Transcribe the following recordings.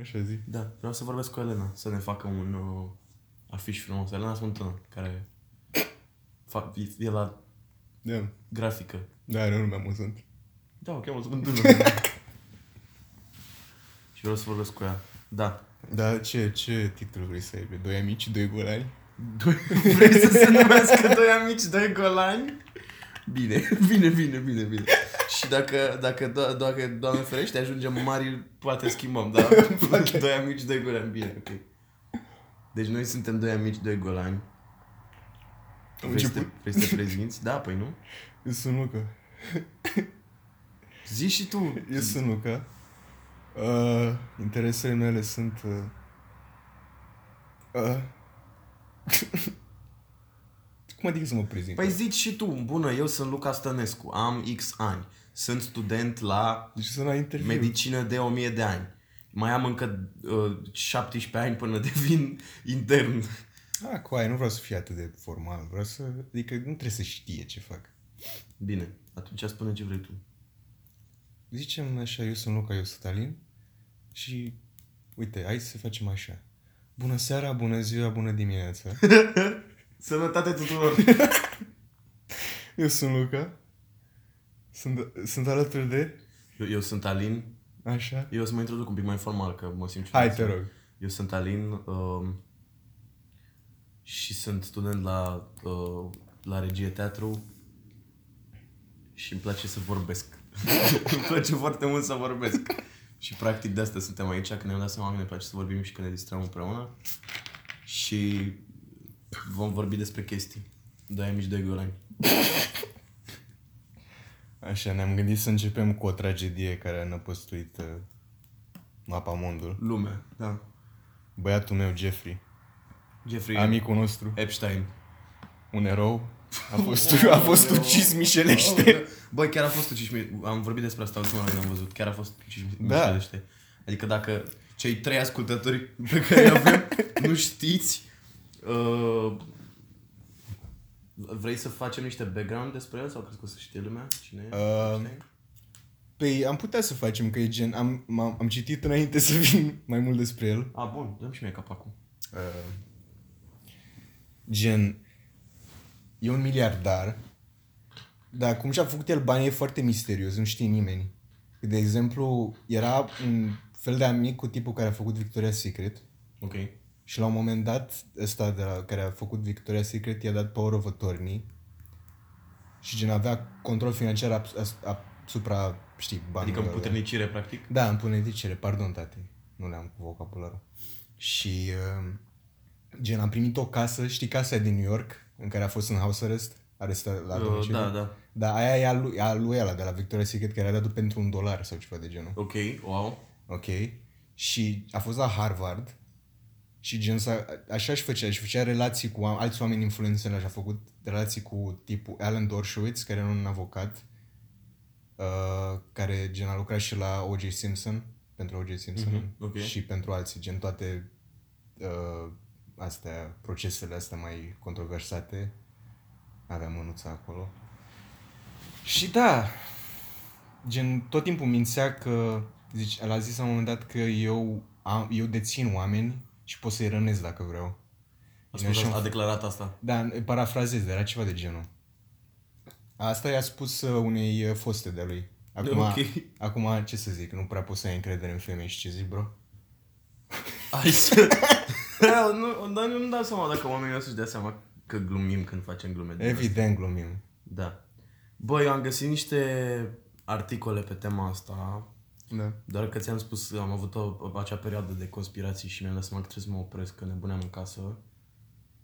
Așa zi. Da, vreau să vorbesc cu Elena, să ne facă un uh, afiș frumos. Elena Smântână, care fa- e- e la Da. grafică. Da, are un nume amuzant. Da, o cheamă Smântână. Și vreau să vorbesc cu ea. Da. Da, ce, ce titlu vrei să aibă? Doi amici, doi golani? Doi, vrei să se numească doi amici, doi golani? Bine, bine, bine, bine, bine. Și dacă, dacă, do- dacă Doamne ferește, ajungem mari, poate schimbăm, da? doi amici, doi golani, bine, ok. Deci noi suntem doi amici, doi golani. Am Vrei să, te, început? vrei să te prezinți? Da, păi nu? Eu sunt Luca. Zici și tu. Eu sunt Luca. Uh, interesele mele sunt... Uh, uh, cum adică să mă prezint? Păi zici și tu. Bună, eu sunt Luca Stănescu, am X ani. Sunt student la Deci sunt la interviu. medicină de 1000 de ani. Mai am încă uh, 17 ani până devin intern. Ah, cu aia, nu vreau să fie atât de formal. Vreau să... Adică nu trebuie să știe ce fac. Bine, atunci spune ce vrei tu. Zicem așa, eu sunt Luca, eu sunt Alin. Și, uite, hai să facem așa. Bună seara, bună ziua, bună dimineața. Sănătate tuturor! Eu sunt Luca. Sunt, sunt alături de... Eu, eu sunt Alin. Așa. Eu o să mă introduc un pic mai formal, că mă simt Hai, ciudat. te rog. Eu sunt Alin um, și sunt student la, uh, la regie teatru și îmi place să vorbesc. îmi place foarte mult să vorbesc. Și practic de asta suntem aici, că ne-am dat seama că ne place să vorbim și că ne distrăm împreună. Și vom vorbi despre chestii. Doi amici, doi golani. Așa, ne-am gândit să începem cu o tragedie care a năpăstuit uh, mapa mondul. Lume. Da. Băiatul meu, Jeffrey, Jeffrey amicul nostru, Epstein. un erou, a fost, a fost ucis mișelește. Băi, chiar a fost ucis mi- Am vorbit despre asta ultima oară când am văzut. Chiar a fost ucis mi- Da. mișelește. Adică dacă cei trei ascultători pe care îi avem nu știți, uh, vrei să facem niște background despre el sau crezi că o să știe lumea cine e? Uh, Epstein? Păi am putea să facem, că e gen, am, m-am, am citit înainte să vin mai mult despre el. A, bun, dăm și mie capacul. Uh, gen, e un miliardar, dar cum și-a făcut el bani e foarte misterios, nu știe nimeni. De exemplu, era un fel de amic cu tipul care a făcut Victoria's Secret Ok. Și la un moment dat, ăsta de la, care a făcut Victoria's Secret i-a dat Power of Attorney și gen avea control financiar ap- as- asupra, știi, banilor. Adică alea. împuternicire, practic. Da, împuternicire, pardon, tate. Nu le-am cu vocabularul. Și, uh, gen, am primit o casă, știi casa din New York, în care a fost în house arrest, arestat la Uh, domiciliu? da, da. Da, aia e a lui, a lui ăla de la Victoria's Secret, care a dat pentru un dolar sau ceva de genul. Ok, wow. Ok? Și a fost la Harvard și gen să, așa își făcea, își făcea relații cu oam- alți oameni influențări și a făcut relații cu tipul Alan Dershowitz, care era un avocat, uh, care gen a lucrat și la O.J. Simpson, pentru O.J. Simpson Mhm, ok. și pentru alții, gen toate uh, astea, procesele astea mai controversate, avea mânuța acolo. Și da, gen, tot timpul mințea că, zici, el a zis la un moment dat că eu, am, eu dețin oameni și pot să-i rănesc dacă vreau. A, Gen, spus, și a am- declarat asta. Da, parafrazez, dar era ceva de genul. Asta i-a spus uh, unei uh, foste de lui. Acum, Ok. acum, ce să zic, nu prea poți să ai încredere în femei și ce zici, bro? Hai să... Da, nu, dar nu-mi dau seama dacă oamenii o să-și dea seama că glumim când facem glume. de astea. Evident glumim. Da. Bă, eu am găsit niște articole pe tema asta, Da. doar că ți-am spus, am avut o, acea perioadă de conspirații și mi-am dat seama că trebuie să mă opresc, că nebuneam în casă.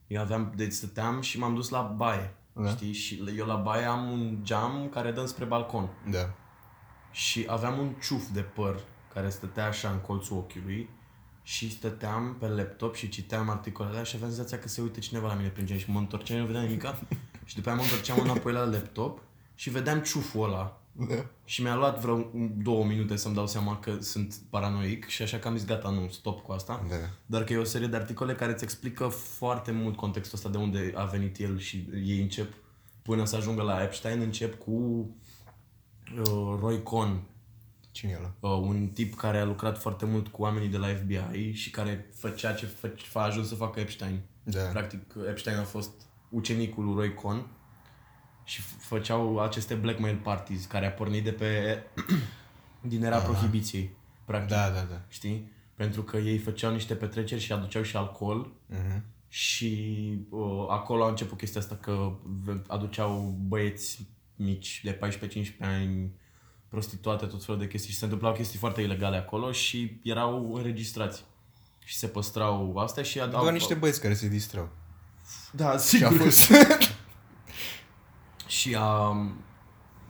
Eu aveam, deci stăteam și m-am dus la baie, Da. știi? Și eu la baie am un geam care dă spre balcon. Da. Și aveam un ciuf de păr care stătea așa în colțul ochiului și stăteam pe laptop și citeam articolele și aveam senzația că se uită cineva la mine prin geam și mă întorceam, nu vedeam nimica și după aia mă întorceam înapoi la laptop și vedeam ciuful ăla Da. și mi-a luat vreo două minute să-mi dau seama că sunt paranoic și așa că am zis gata, nu, stop cu asta. Da. Doar că e o serie de articole care îți explică foarte mult contextul ăsta de unde a venit el și ei încep, până să ajungă la Epstein, încep cu uh, Roy Cohn, Cine e ăla? uh, un tip care a lucrat foarte mult cu oamenii de la FBI și care făcea ce fă, a ajuns să facă Epstein. Da. Practic, Epstein a fost ucenicul lui Roy Cohn și f- făceau aceste blackmail parties care a pornit de pe din era prohibiției. Practic, Da, da, da. știi? Pentru că ei făceau niște petreceri și aduceau și alcool Mhm. și uh, acolo a început chestia asta că v- aduceau băieți mici de 14-15 ani, prostituate, tot felul de chestii și se întâmplau chestii foarte ilegale acolo și erau înregistrați. Și se păstrau astea și... Ad- Doar niște băieți care se distrau. Da, Și sigur. a fost... Și a,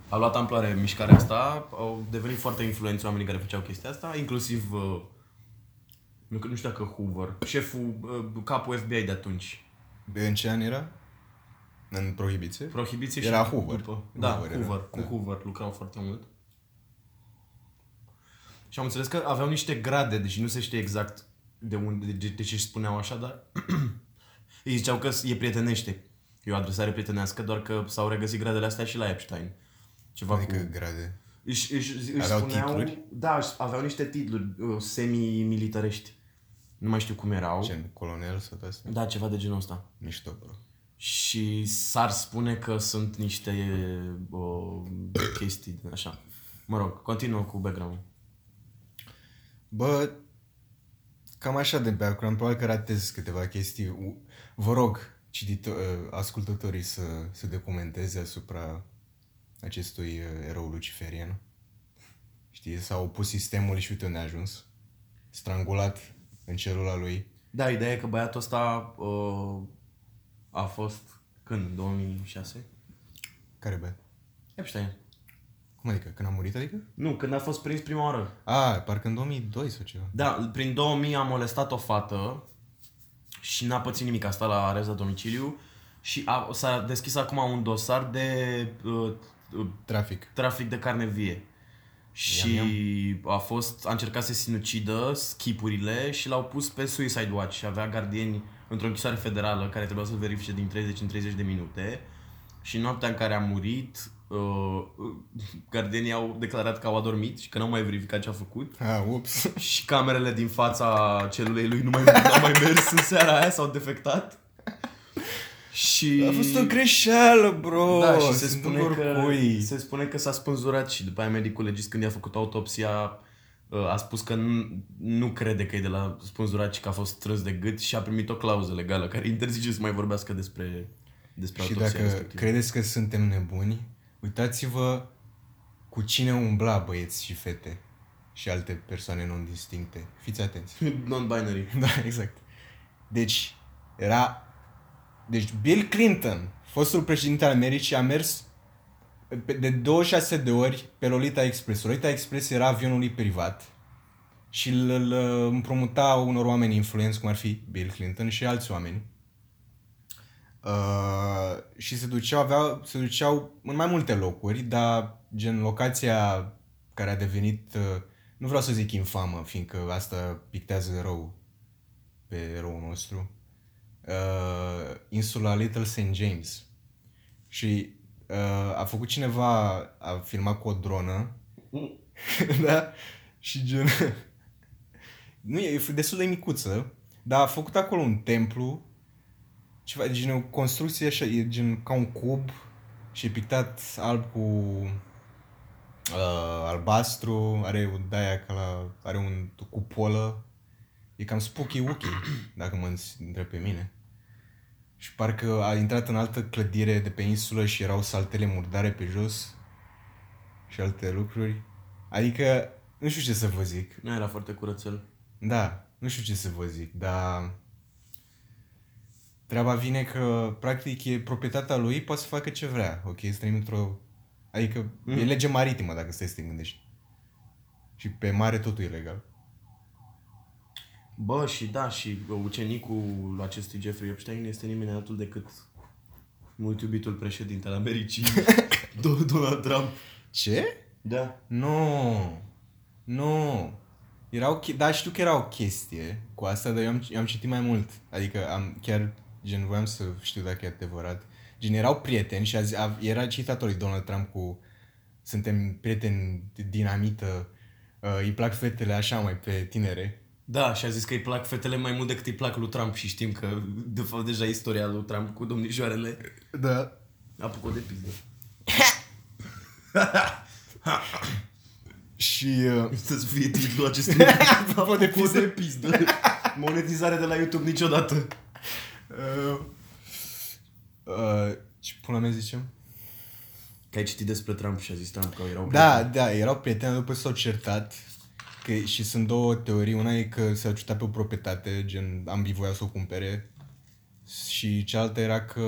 a luat amploare mișcarea asta, au devenit foarte influenți oamenii care făceau chestia asta, inclusiv, uh, nu, nu știu dacă Hoover, șeful, uh, capul FBI de atunci. în ce an era? În prohibiție? Prohibiție Era și Hoover. După, da, Hoover Hoover, era, cu da. Hoover lucrau foarte mult. Și am înțeles că aveau niște grade, deci nu se știe exact de unde, de, de ce își spuneau așa, dar ei ziceau că e prietenește. E o adresare prietenească, doar că s-au regăsit gradele astea și la Epstein. Ceva Adică cu... grade. Își, își, își Aveau spuneau, titluri? Da, își- aveau niște titluri uh, semi-militarești. Nu mai știu cum erau. Gen colonel sau de astea? Da, ceva de genul ăsta. Mișto, bro. Și s-ar spune că sunt niște uh, chestii din așa. Mă rog, continuă cu background Bă, cam așa de background, probabil că ratez câteva chestii. U- Vă rog, citito- uh, ascultătorii să se documenteze asupra acestui uh, erou luciferian. Știi, s-a opus sistemului și uite unde a ajuns. Strangulat în celula lui. Da, ideea e că băiatul ăsta uh, a fost când? În 2006? Care bă? Epstein. Cum adică? Când a murit, adică? Nu, când a fost prins prima oară. A, parcă în 2002 sau ceva. Da, prin 2000 a molestat o fată și n-a pățit nimic, a stat la arest la domiciliu și a, s-a deschis acum un dosar de uh, uh, Trafic. trafic de carne vie. Și Iam, a fost, a încercat să sinucidă schipurile și l-au pus pe Suicide Watch și avea gardieni într-o închisoare federală care trebuia să-l verifice din 30 în 30 de minute. Și noaptea în care a murit, uh, gardienii au declarat că au adormit și că n-au mai verificat ce a făcut. A, ups. Și camerele din fața celulei lui nu mai, n-au mai mers în seara aia, s-au defectat. Și... A fost o greșeală, bro. Da, și se Sunt spune, un că, oricui. se spune că s-a spânzurat și după aia medicul legist când i-a făcut autopsia uh, a spus că nu, nu crede că e de la spânzurat, ci că a fost strâns de gât și a primit o clauză legală care interzice să mai vorbească despre, despre Și autopsia dacă respectivă. credeți că suntem nebuni, uitați-vă cu cine umbla băieți și fete și alte persoane non-distincte. Fiți atenți. Non-binary. da, exact. Deci, era... Deci Bill Clinton, fostul președinte al Americii, a mers pe- de 26 de ori pe Lolita Express. Lolita Express era avionul lui privat și îl, îl împrumuta unor oameni influenți, cum ar fi Bill Clinton și alți oameni. Uh, și se duceau, aveau, se duceau în mai multe locuri, dar gen locația care a devenit, uh, nu vreau să zic infamă, fiindcă asta pictează rău pe eroul nostru, uh, insula Little St. James. Și uh, a făcut cineva, a filmat cu o dronă, da? Și gen... nu e, e destul de micuță, dar a făcut acolo un templu, ceva, gen o construcție așa, e gen ca un cub și e pictat alb cu uh, albastru, are o daia ca la, are un cupolă, e cam spooky wooky, dacă mă întreb pe mine. Și parcă a intrat în altă clădire de pe insulă și erau saltele murdare pe jos și alte lucruri. Adică, nu știu ce să vă zic. Nu era foarte curățel. Da, nu știu ce să vă zic, dar treaba vine că, practic, e proprietatea lui, poate să facă ce vrea, ok? Să trăim într-o... Adică mm. e lege maritimă, dacă stai să te gândești. Și pe mare totul e legal. Bă, și da, și ucenicul acestui Jeffrey Epstein este nimeni altul decât mult iubitul președinte al Americii, Do- Donald Trump. Ce? Da. Nu, nu. Era o che- da, știu că era o chestie cu asta, dar eu am, eu am citit mai mult. Adică am chiar, gen, voiam să știu dacă e adevărat. Gen, erau prieteni și a, zi- a, era citatul lui Donald Trump cu suntem prieteni de dinamită uh, îi plac fetele așa mai pe tinere. Da, și a zis că îi plac fetele mai mult decât îi plac lui Trump și știm că, de fapt, deja istoria lui Trump cu domnișoarele Da. apucă de pizdă. Și... Uh, Să fie titlul acestui Apropo de Apucă de pizdă. Monetizare de la YouTube niciodată. Uh, uh, ce pula mea zicem? Că ai citit despre Trump și a zis Trump că erau Da, da, erau prieteni, după s-au certat. Că, și sunt două teorii. Una e că s-a ciutat pe o proprietate, gen ambii voiau să o cumpere. Și cealaltă era că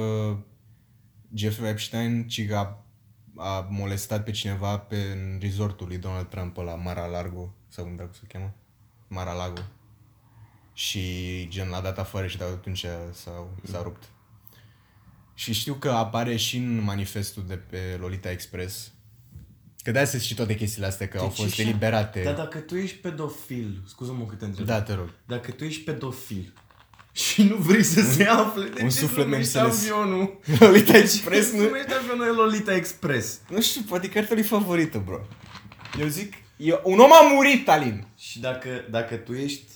Jeffrey Epstein, ci că a, a molestat pe cineva pe în resortul lui Donald Trump la Mar-a-Lago, sau cum dracu se cheamă? Mar-a-Lago. Și gen l-a dat afară și de atunci s-a, s-a rupt. Și știu că apare și în manifestul de pe Lolita Express. Că de se și toate chestiile astea, că au Deci fost și- eliberate. Dar dacă tu ești pedofil, scuză-mă că te întreb. Da, te rog. Dacă tu ești pedofil și nu vrei să se afle, de un ce suflet numești neînțeles. avionul? Lolita Express Nu nu... numești avionul Lolita Express. Nu știu, poate că ar fi favorită, bro. Eu zic, eu, un om a murit, Alin. Și dacă, dacă tu ești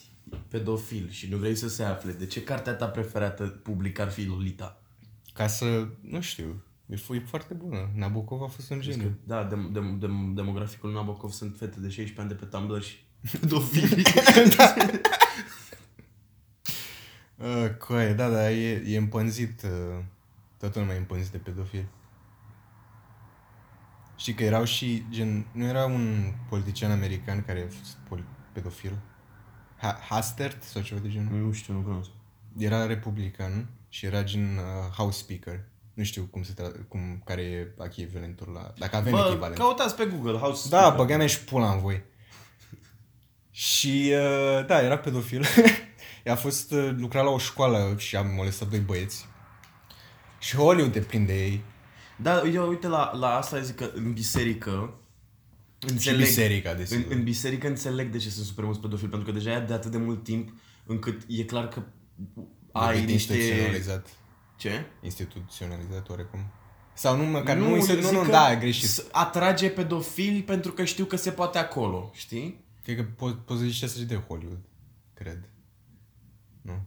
pedofil și nu vrei să se afle, de ce cartea ta preferată publică ar fi Lolita? Ca să, nu știu, e, f- e foarte bună. Nabokov a fost un geniu. Da, dem, dem, dem, demograficul Nabokov sunt fete de 16 ani de pe Tumblr și pedofili. Uh, coaie, da, da, e, e împânzit, uh, toată lumea e împânzit de pedofil. Știi că erau și, gen, nu era un politician american care a fost pol- pedofil? Ha- Hastert sau ceva de genul? nu știu, nu cunosc. Era republican și era gen uh, House Speaker. Nu știu cum se tra- cum, care e echivalentul la... Dacă avem Bă, echivalent. căutați pe Google House Da, băga mea și pula în voi. Și, uh, da, era pedofil. a fost, uh, lucra la o școală și a molestat doi băieți. Și Hollywood te prinde ei. Da, eu uite la, la asta zic că în biserică Și înțeleg, biserica, în, desigur. în biserică înțeleg de ce sunt super mulți pedofili, pentru că deja e de atât de mult timp încât e clar că ai Ai niște... instituționalizat. Ce? Instituționalizat oarecum. Sau nu, măcar nu, nu, eu nu, zic nu, că da, greșit. s- Atrage pedofili pentru că știu că se poate acolo, știi? Cred că po- poți să zici asta și de Hollywood. Cred. Nu?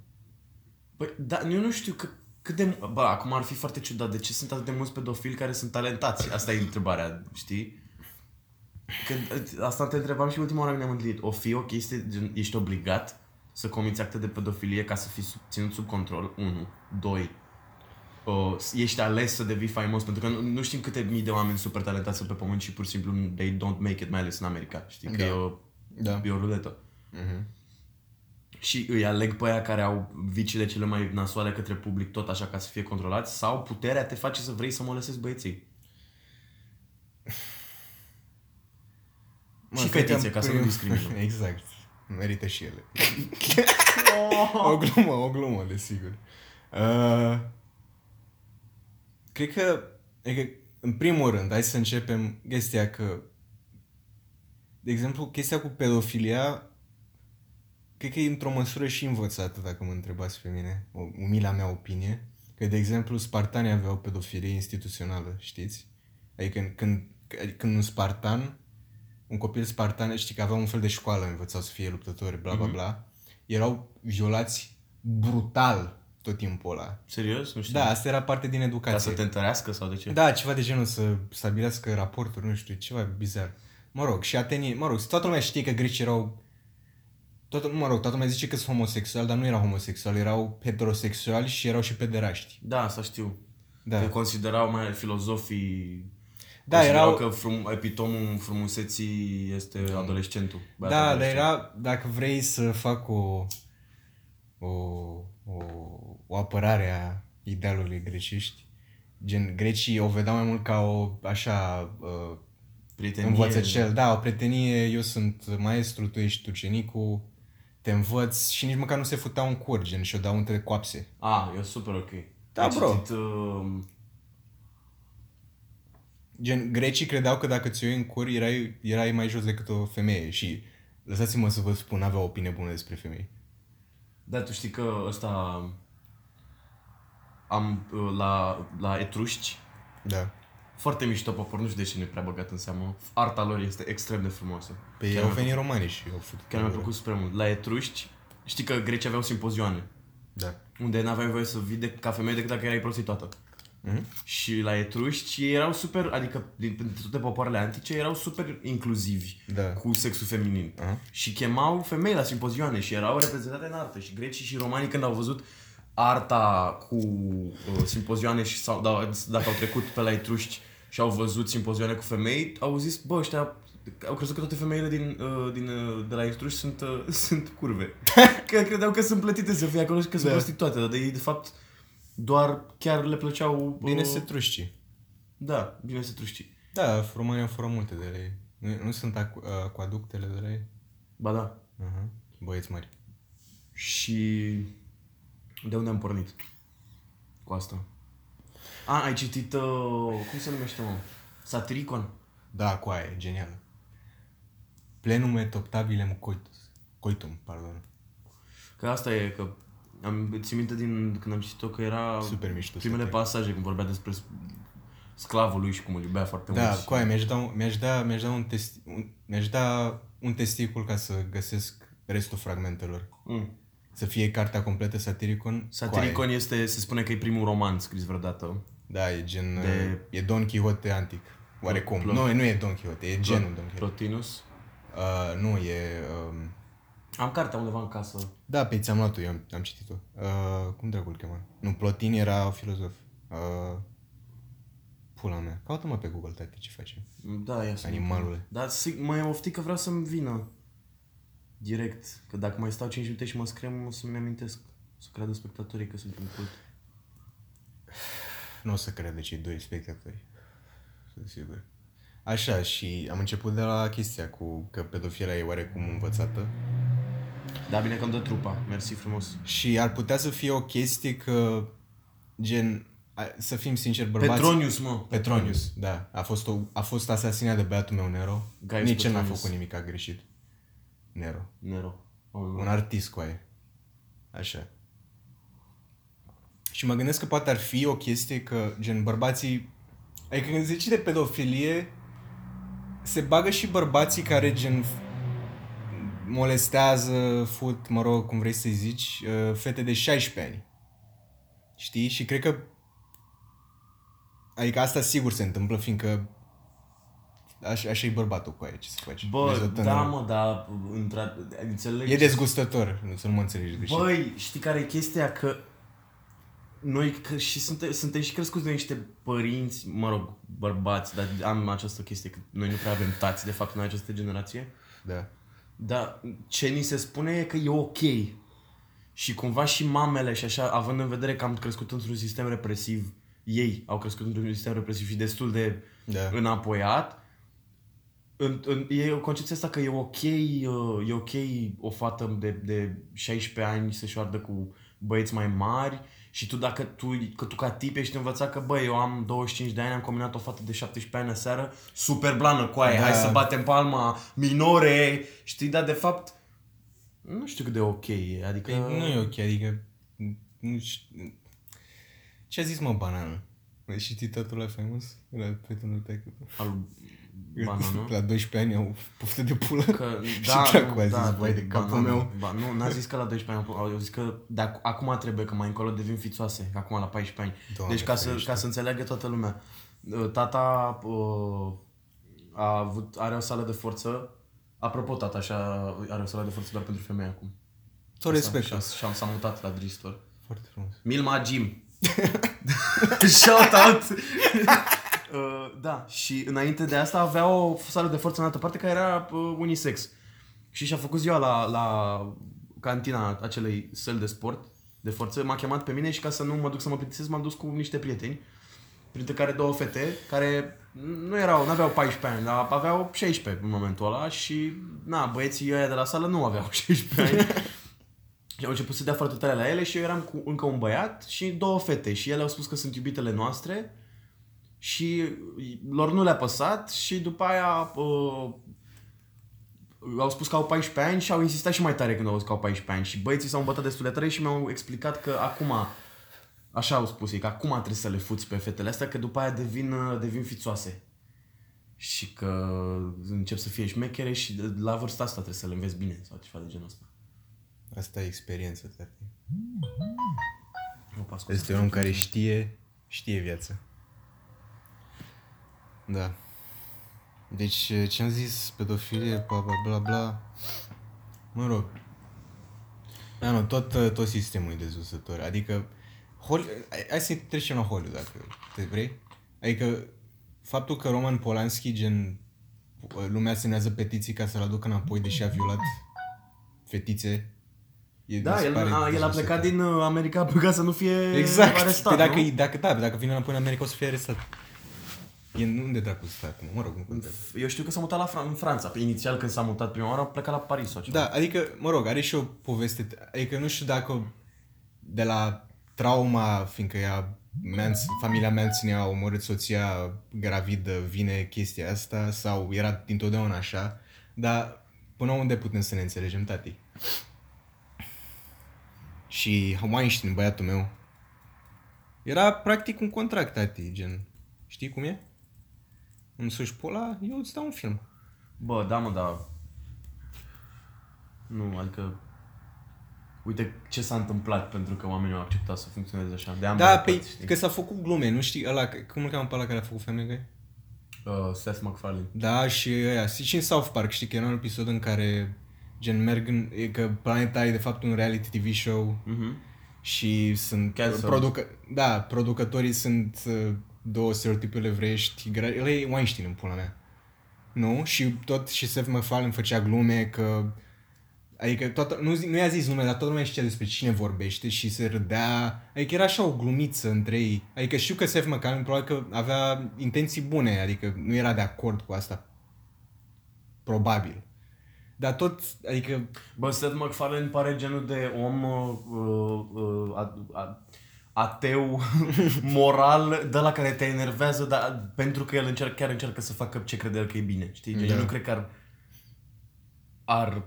Păi, da, eu nu știu că, cât de... Bă, acum ar fi foarte ciudat. De ce sunt atât de mulți pedofili care sunt talentați? Asta e întrebarea, știi? Că, asta te întrebam și ultima oară când ne-am întâlnit. O fi o chestie, gen, ești obligat să comiți acte de pedofilie ca să fii sub, ținut sub control? 1. 2. Uh, ești ales să devii faimos pentru că nu, nu știm câte mii de oameni super talentați sunt pe pământ și pur și simplu they don't make it, mai ales în America. Știi că Da. e, o, Da. e o ruletă. Mhm. Și îi aleg pe aia care au vicile cele mai nasoale către public tot așa ca să fie controlați sau puterea te face să vrei să molesezi băieții. Mă, și cred că fetițe, în ca să nu prim- discriminăm. exact. Merită și ele. o glumă, o glumă, desigur. Uh, cred că, e că, în primul rând, hai să începem chestia că, de exemplu, chestia cu pedofilia, cred că e într-o măsură și învățată, dacă mă întrebați pe mine, o umila mea opinie, că, de exemplu, spartanii aveau pedofilie instituțională, știți? Adică când, când, când un spartan, un copil spartan, știi că avea un fel de școală, învățau să fie luptători, bla bla bla, erau violați brutal tot timpul ăla. Serios? Nu știu. Da, asta era parte din Ca educație. să te întărească sau de ce? Da, ceva de genul să stabilească raporturi, nu știu, ceva bizar. Mă rog, și atenii, mă rog, toată lumea știe că grecii erau Toată, mă rog, toată lumea zice că sunt homosexuali, dar nu erau homosexuali, erau heterosexuali și erau și pederaști. Da, asta știu. Da. Că considerau mai filozofii Da, considerau erau- că frum, epitomul frumuseții este adolescentul. băiatul Da, dar adolescent. era, dacă vrei să fac o, o, o, o apărare a idealului grecești, gen, grecii o vedeau mai mult ca o, așa, uh, Prietenie. învățăcel, da, o prietenie, eu sunt maestru, tu ești ucenicul, te învăț și nici măcar nu se futeau în cur, gen, și o dau între coapse. Ah, e super ok. Da, Ai bro. Citit, uh, Gen, grecii credeau că dacă ți-o iei în cur, erai, erai mai jos decât o femeie și lăsați-mă să vă spun, avea o opinie bună despre femei. Da, tu știi că ăsta am uh, la, la etruști Da. Foarte mișto popor, nu știu de ce nu e prea băgat în seamă. Arta lor este extrem de frumoasă. Pe Chiar ei au mi-a venit romanii și au făcut. Chiar mi-a plăcut super mult. La Etruști, știi că grecii aveau simpozioane, Da. unde n-aveai voie să vii de, ca femeie decât dacă erai prostituată. Mhm. Și la etruști ei erau super, adică din din toate popoarele antice, erau super inclusivi Da. cu sexul feminin. Aha. Și chemau femei la simpozioane și erau reprezentate în artă. Și grecii și romanii când au văzut arta cu uh, simpozioane și sau, da, dacă au trecut pe la etruști și au văzut simpozioane cu femei, au zis, bă, ăștia au crezut că toate femeile din, uh, din, uh, de la etruști sunt, uh, sunt curve. că credeau că sunt plătite să fie acolo și că sunt Da. prostituate, dar de ei, de fapt, doar chiar le plăceau... Bine uh, se trușci. Da, bine se truști. Da, romanii au furat multe de la ei. Nu, nu sunt acu- acuaductele de la ei? Ba da. Aha. Băieți mari. Și de unde am pornit cu asta? A, ai citit, uh, cum se numește, mă? Satiricon? Da, cu aia, e genială. Plenum et optabilem coitus. Coitum, pardon. Că asta e, că am țin minte din când am citit-o că era Super mișto primele Satiricon. pasaje când vorbea despre s- sclavul lui și cum îl iubea foarte Da, mult. cu aia mi-aș da, mi-aș da, mi-aș da, un, testi, un, mi-aș da un testicul ca să găsesc restul fragmentelor. Mm. Să fie cartea completă Satiricon. Satiricon este, se spune că e primul roman scris vreodată. Da, e gen... De- De... E Don Quixote antic. Oarecum. Plot. Nu, nu e Don Quixote, e genul Don Quixote. Plotinus. Uh, nu, e... Um... Am cartea undeva în casă. Da, pe ți-am luat-o, eu am, am citit-o. Uh, cum dragul îl chema? Nu, Plotin era filozof. Uh, pula mea. Caută-mă pe Google, tati, ce face. Da, ia să Animalule. Dar sig- mă e oftic că vreau să-mi vină direct. Că dacă mai stau 5 minute și mă screm, o să-mi amintesc. Să creadă spectatorii că sunt un cult. Nu o să crede cei doi spectatori. Sunt sigur. Așa, și am început de la chestia cu că pedofilia e oarecum învățată. Da, bine că îmi dă trupa. Mersi frumos. Și ar putea să fie o chestie că, gen, a- să fim sinceri, bărbații... Petronius, mă. Petronius, da. A fost, o, a fost asasinat de băiatul meu, Nero. Gaius Nici el n-a Petronius. făcut nimic greșit. Nero. Nero. Oh, Un artist cu aia. Așa. Și mă gândesc că poate ar fi o chestie că, gen, bărbații... Adică când zici de pedofilie, se bagă și bărbații care, gen, molestează, fut, mă rog, cum vrei să-i zici, uh, fete de 16 ani. Știi? Și cred că... Adică asta sigur se întâmplă, fiindcă Așa, așa e bărbatul cu aia, ce să faci? Bă, Vezi o tânără- da, mă, dar între... Înțeleg. E dezgustător, nu să nu mă înțelegi greșit. Băi, știi care e chestia? Că noi că și suntem, suntem și crescuți de niște părinți, mă rog, bărbați, dar am această chestie că noi nu prea avem tați, de fapt, în această generație. Da. Dar ce ni se spune e că e ok. Și cumva și mamele și așa, având în vedere că am crescut într-un sistem represiv, ei au crescut într-un sistem represiv și destul de Da. înapoiat, în, în, e o concepție asta că e ok, uh, e ok o fată de, de 16 ani să-și oardă cu băieți mai mari și tu dacă tu, că tu ca tip ești învățat că băi, eu am 25 de ani, am combinat o fată de 17 ani seară, super blană cu aia, Da. hai să batem palma, minore, știi, dar de fapt nu știu cât de ok e, adică... Păi nu e ok, adică... Nu știu... Ce a zis mă banană? Ai citit totul la famous? La prietenul tău? Al banană? La 12 ani au poftă de pulă? Că, Și da, dracu nu, a zis, da, vai de capul banană. meu. Ba, nu, n-a zis că la 12 ani, au zis că de ac- acum trebuie, că mai încolo devin fițoase, că acum la 14 ani. Doamne deci ca să, ferește. ca să înțeleagă toată lumea, uh, tata uh, a avut, are o sală de forță, apropo, tata așa are o sală de forță doar pentru femei acum. Tot respect. Și, și am s-a mutat la Dristor. Foarte frumos. Milma Jim. Shout out! uh, da, și înainte de asta avea o sală de forță în altă parte care era uh, unisex. Și și-a făcut ziua la, la cantina acelei săli de sport, de forță, m-a chemat pe mine și ca să nu mă duc să mă plictisesc, m-am dus cu niște prieteni, printre care două fete, care nu erau, nu aveau 14 ani, dar aveau 16 în momentul ăla și, na, băieții ăia de la sală nu aveau 16 ani. Și au început să dea foarte tare la ele și eu eram cu încă un băiat și două fete și ele au spus că sunt iubitele noastre și lor nu le-a păsat și după aia uh, au spus că au 14 ani și au insistat și mai tare când au zis că au 14 ani și băieții s-au îmbătat destul de tare și mi-au explicat că acum Așa au spus ei, că acum trebuie să le fuți pe fetele astea, că după aia devin, uh, devin fițoase. Și că încep să fie șmechere și de- la vârsta asta trebuie să le înveți bine sau ceva de genul ăsta. Asta e experiență, tati. Opa, scuze. Este un om care știe, știe viața. Da. Deci, ce am zis, pedofilie, bla bla bla bla, mă rog. Da, nu, tot, tot sistemul e dezusător. Adică, Hol- hai- hai să trecem la Hollywood, dacă te vrei. Adică, faptul că Roman Polanski, gen, lumea semnează petiții ca să-l aducă înapoi, deși a violat fetițe, e, mi Da, se el, pare a, el a dezusător. plecat din uh, America ca să nu fie Exact. arestat, Păi dacă, nu? dacă, da, dacă vine înapoi în America o să fie arestat. E unde dracu stat, mă, mă rog, nu contează. Eu știu că s-a mutat la Fran- în Franța. Inițial când s-a mutat prima oară a plecat la Paris sau ceva. Da, adică, mă rog, are și o poveste, adică nu știu dacă de la trauma, fiindcă ea, Mans, familia Manson a omorât soția gravidă, vine chestia asta sau era dintotdeauna așa, dar până unde putem să ne înțelegem, tati? Și Weinstein, băiatul meu, era practic un contract, tati, gen, știi cum e? Îmi suși pola, eu îți dau un film. Bă, da mă, dar... Nu, adică... Uite ce s-a întâmplat pentru că oamenii au acceptat să funcționeze așa. De ambele Da, părți, pe, știi? că s-a făcut glume, nu știi, ăla, cum îl cheamă pe ăla care a făcut Family Guy? Uh, Seth MacFarlane. Da, și ăia, și în South Park, știi că era un episod în care gen merg în, e că Planeta e de fapt un reality TV show Mhm. și sunt Cancelled. producă, da, producătorii sunt uh, două stereotipuri evreiești, gra- el e Weinstein în pula mea. Nu? Și tot și Seth MacFarlane făcea glume că Adică toată, nu, zi- nu i-a zis numele, dar toată lumea știa despre cine vorbește și se râdea. Adică era așa o glumiță între ei. Adică știu că Seth MacFarlane probabil că avea intenții bune, adică nu era de acord cu asta. Probabil. Dar tot, adică, Bă, Seth MacFarlane pare genul de om uh, uh, uh, a, a, ateu, moral, de la care te enervează, dar pentru că el încerc, chiar încearcă să facă ce crede el că e bine, știi? Gen, Da. Eu nu cred că ar, ar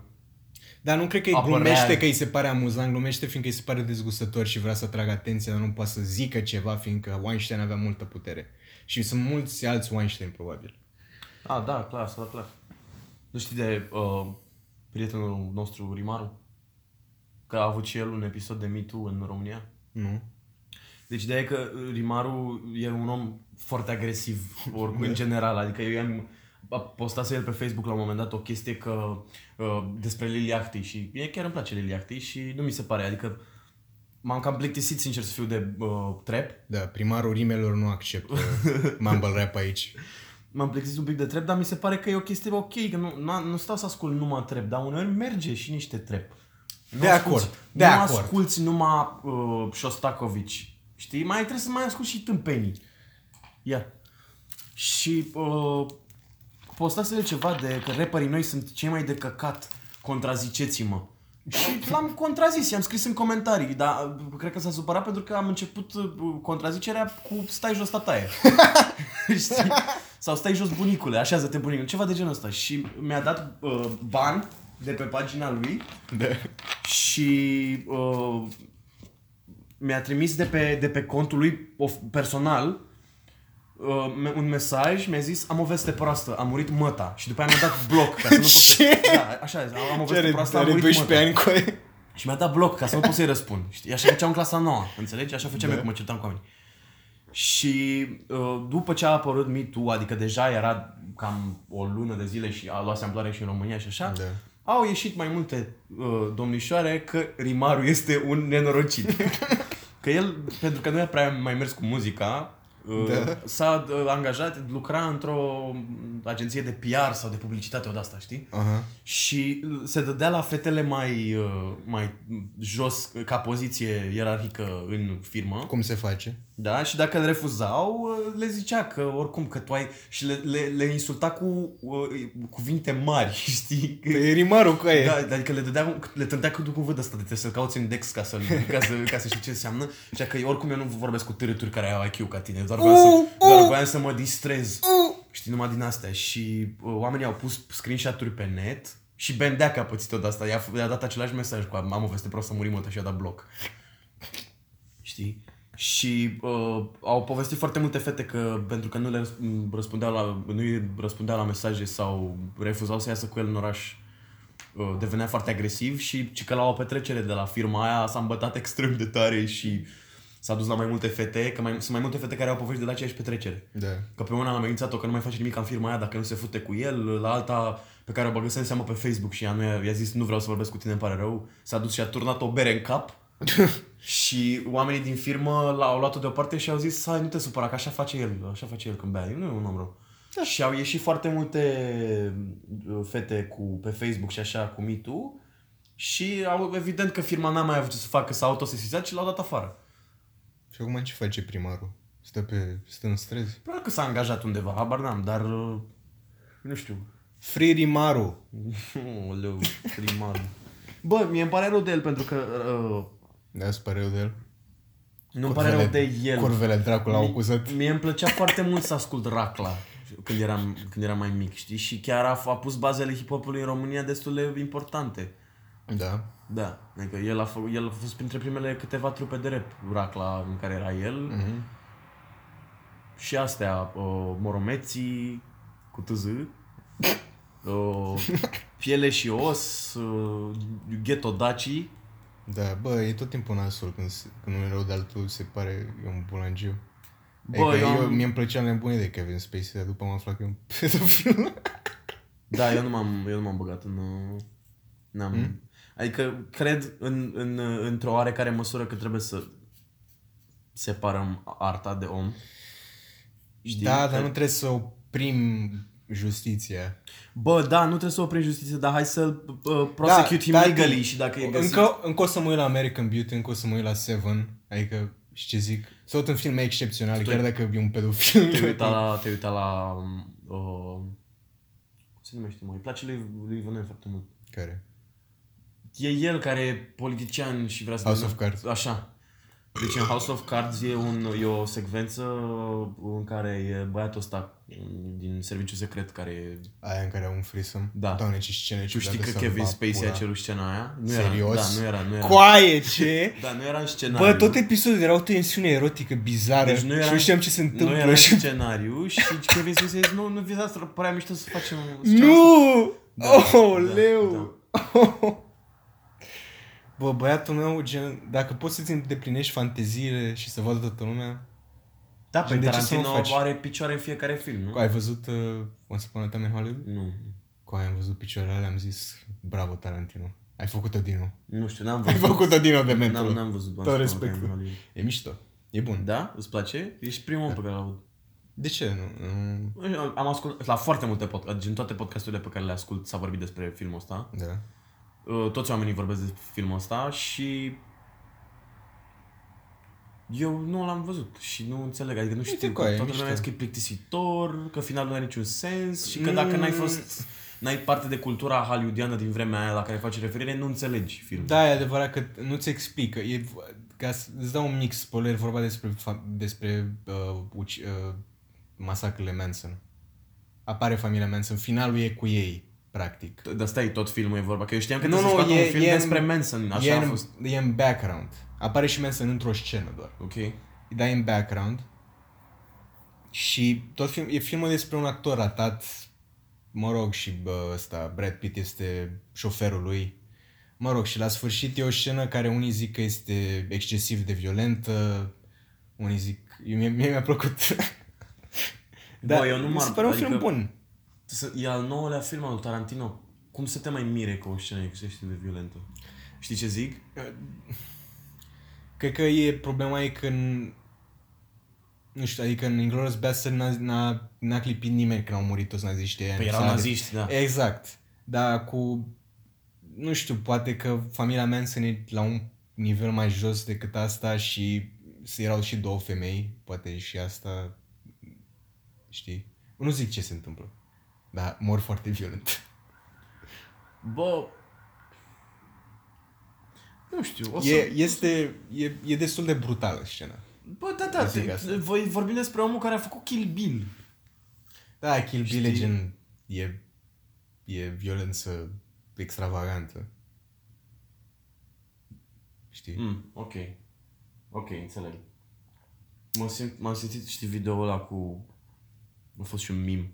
dar nu cred că îi Apărea- glumește că îi se pare amuzant, glumește fiindcă îi se pare dezgustător și vrea să atragă atenția, dar nu poate să zică ceva fiindcă Weinstein avea multă putere. Și sunt mulți alți Weinstein, probabil. A, da, clar, asta clar. Nu știi de uh, prietenul nostru, Rimaru? Că a avut și el un episod de Me Too în România? Nu? Deci ideea e că Rimaru e un om foarte agresiv, oricum în general. Adică eu am a postat el pe Facebook la un moment dat o chestie că uh, despre Lily Acti și mie chiar îmi place Lily Acti și nu mi se pare, adică m-am cam plictisit sincer să fiu de uh, trap. Da, primarul rimelor nu acceptă mumble rap aici. M-am plictisit un pic de trap, dar mi se pare că e o chestie ok, că nu, nu, nu stau să ascult numai trap, dar uneori merge și niște trap. Nu De asculți- acord, de nu acord. asculti numai uh, Shostakovich, știi? Mai trebuie să mai asculti și tâmpenii. Ia. Și uh, postasele ceva de că rapperii noi sunt cei mai de căcat, contraziceți-mă. Și l-am contrazis, i-am scris în comentarii, dar uh, cred că s-a supărat pentru că am început uh, contrazicerea cu stai jos tataie. Știi? Sau stai jos bunicule, așează-te bunicule, ceva de genul ăsta. Și mi-a dat uh, bani de pe pagina lui Da. și uh, mi-a trimis de pe, de pe contul lui of- personal uh, me- un mesaj, mi-a zis am o veste proastă, a murit măta și după aia mi-a dat bloc ca să nu pot să... Ce? Da, așa e, am o Ce veste are, proastă, a are murit 12 măta. ani cu aia? Și mi-a dat bloc ca să nu pot să-i răspund. Știi? Așa făceam în clasa nouă, înțelegi? Așa făceam Da. eu cum mă certam cu oamenii. Și uh, după ce a apărut Me Too, adică deja era cam o lună de zile și a luat amploare și în România și așa, Da. au ieșit mai multe uh, domnișoare că Rimaru este un nenorocit. că el, pentru că nu i-a prea mai mers cu muzica, uh, Da. s-a uh, angajat, lucra într-o agenție de PR sau de publicitate o asta, știi? Aha. Și se dădea la fetele mai, uh, mai jos ca poziție ierarhică în firmă. Cum se face? Da, și dacă îl refuzau, uh, le zicea că oricum că tu ai... Și le, le, le insulta cu uh, cuvinte mari, știi? Pe rimarul cu aia. Da, adică le, dădea, le tândea cu un cuvânt ăsta, de trebuie să-l cauți în Dex ca să, ca să, ca să știi ce înseamnă. Și că oricum eu nu vorbesc cu târâturi care au IQ ca tine, doar voiam, să, doar voiam să mă distrez. Știi, numai din astea. Și uh, oamenii au pus screenshot-uri pe net și Bendea că a pățit-o de asta. I-a, i-a dat același mesaj cu am o veste prost să murim mătă și a dat bloc. Știi? Și uh, au povestit foarte multe fete că pentru că nu le răsp- răspundeau la, nu îi răspundeau la mesaje sau refuzau să iasă cu el în oraș, uh, devenea foarte agresiv și ci că la o petrecere de la firma aia s-a îmbătat extrem de tare și s-a dus la mai multe fete, că mai, sunt mai multe fete care au povești de la aceeași petrecere. Da. Că pe una l-am amenințat-o că nu mai face nimic în firma aia dacă nu se fute cu el, la alta pe care o băgăse în seamă pe Facebook și ea nu i-a, i-a zis nu vreau să vorbesc cu tine, îmi pare rău, s-a dus și a turnat o bere în cap și oamenii din firmă l-au luat-o deoparte și au zis hai nu te supăra că așa face el, așa face el când bea, nu e un om rău. Da. Și au ieșit foarte multe uh, fete cu, pe Facebook și așa cu Me Too și au, evident că firma n-a mai avut ce să facă, s-a autosesizat și l-au dat afară. Și acum ce face primarul? Stă, pe, stă în străzi? Probabil că s-a angajat undeva, habar n-am, dar uh, nu știu, Free Rimaru. Oleu, primarul. Bă, mie îmi pare rău de el pentru că... Uh, Da, îți pare rău de el? nu îmi pare rău de el. Curvele dracu l-au Mi- acuzat. Mie îmi plăcea foarte mult să ascult Racla când eram, când eram mai mic, știi? Și chiar a, a pus bazele hip-hopului în România destul de importante. Da. Da, adică el a, fă, el a fost printre primele câteva trupe de rap, Racla, în care era el. Mhm. Și astea, uh, Moromeții, cu TZ, uh, Piele și Os, uh, Ghetto Daci. Da, bă, e tot timpul nasul când, se- când unul e rău de altul se pare e un bulangiu. Bă, Bă, adică eu eu, am- mie îmi plăcea nebunii de Kevin Spacey, dar după am aflat că e un pedofil. Da, eu nu m-am, eu nu m-am băgat în... uh, N-am... Hmm? Adică cred în, în, uh, într-o oarecare măsură că trebuie să separăm arta de om. Știi? da, Că- dar nu trebuie să oprim justiția. Bă, da, nu trebuie să oprim justiție, dar hai să uh, prosecute him da, legally și dacă e găsit... Încă, încă o să mă uit la American Beauty, încă o să mă uit la Seven, adică, și ce zic, sunt în filme excepționale, Tu chiar dacă e un pedofil. Te uita la... Te uita la um, uh, cum se numește, mă? Îi place lui, lui Ivanel foarte mult. Care? E el care e politician și vrea să... House devină- of Cards. Așa. Deci în House of Cards e, un, e o secvență în care e băiatul ăsta din serviciu secret care e... Aia în care au un frisăm? Da. Doamne, ce scene Tu știi ciudate că să-mi Kevin bag Spacey pula. a cerut scena aia? Nu Serios? Era, da, nu era, nu era. Coaie, ce? Da, nu era în scenariu. Bă, tot episodul era o tensiune erotică bizară Deci nu era, și nu știam ce se Nu întâmplă. era în și... scenariu și Kevin Spacey a zis, nu, nu vi asta, părea mișto să facem scena asta." Nu! Da, oh, da, leu! Bă, băiatul meu, gen, dacă poți să-ți îndeplinești fanteziile și să vadă toată lumea... Da, Gen, pe de ce să nu Tarantino faci? are picioare în fiecare film, nu? Ai văzut uh, Once Upon a Time in Hollywood? Nu. Cu aia am văzut picioarele alea, am zis, bravo Tarantino. Ai făcut-o din nou. Nu știu, n-am Ai văzut. făcut-o din nou de N-am, mentul. n-am văzut. Tot Once Upon a respectul. Time in Hollywood. E mișto. E bun. Da? Îți place? Ești primul om pe care l-aud. De ce? Nu, nu... Am ascultat la foarte multe podcast, din toate podcasturile pe care le ascult s-a vorbit despre filmul ăsta. Da. Uh, Toți oamenii vorbesc despre filmul ăsta și eu nu l-am văzut și nu înțeleg, adică nu Uite știu, cu aia, e toată lumea mișto. că e plictisitor, că finalul nu are niciun sens și că Mm. dacă n-ai fost, n-ai parte de cultura hollywoodiană din vremea aia la care faci referire, nu înțelegi filmul. Da, e adevărat că nu-ți explică. E, ca să îți dau un mic spoiler, e vorba despre, fa- despre uh, uci, uh, masacrele Manson. Apare familia Manson, finalul e cu ei, practic. Dar stai, tot filmul e vorba, că eu știam că Nu, trebuie să nu, facă e- un film e în- despre Manson, așa e, a în, fost. e în background. Apare și Manson într-o scenă doar. Ok. Dar e în background. Și tot film, e filmul despre un actor ratat, mă rog, și bă, ăsta, Brad Pitt este șoferul lui. Mă rog, și la sfârșit e o scenă care unii zic că este excesiv de violentă, unii zic... Mie, mie mi-a plăcut. Bă, eu nu mi se m-am- pare un adică- film bun. Să- E al nouălea film al lui Tarantino. Cum să te mai mire cu o scenă excesiv de violentă? Știi ce zic? Cred că e problema e că în, nu știu, adică în Inglourious Bastard n-a, n-a, n-a clipit nimeni când au murit toți naziștii aia. Păi Nu erau s-a- naziști, da. Exact. Dar cu, nu știu, poate că familia Manson e la un nivel mai jos decât asta și erau și două femei, poate și asta, știi? Nu zic ce se întâmplă, dar mor foarte violent. Bă... Nu știu, o să... E, este, e, e destul de brutală scena. Bă, da, da, zic te, asta. voi vorbim despre omul care a făcut Kill Bill. Da, Kill Bill e Știi? gen, e, e violență extravagantă. Știi? Mm, ok. Ok, înțeleg. M-am, simt, m-am simțit, știi, video ăla cu... A fost și un meme.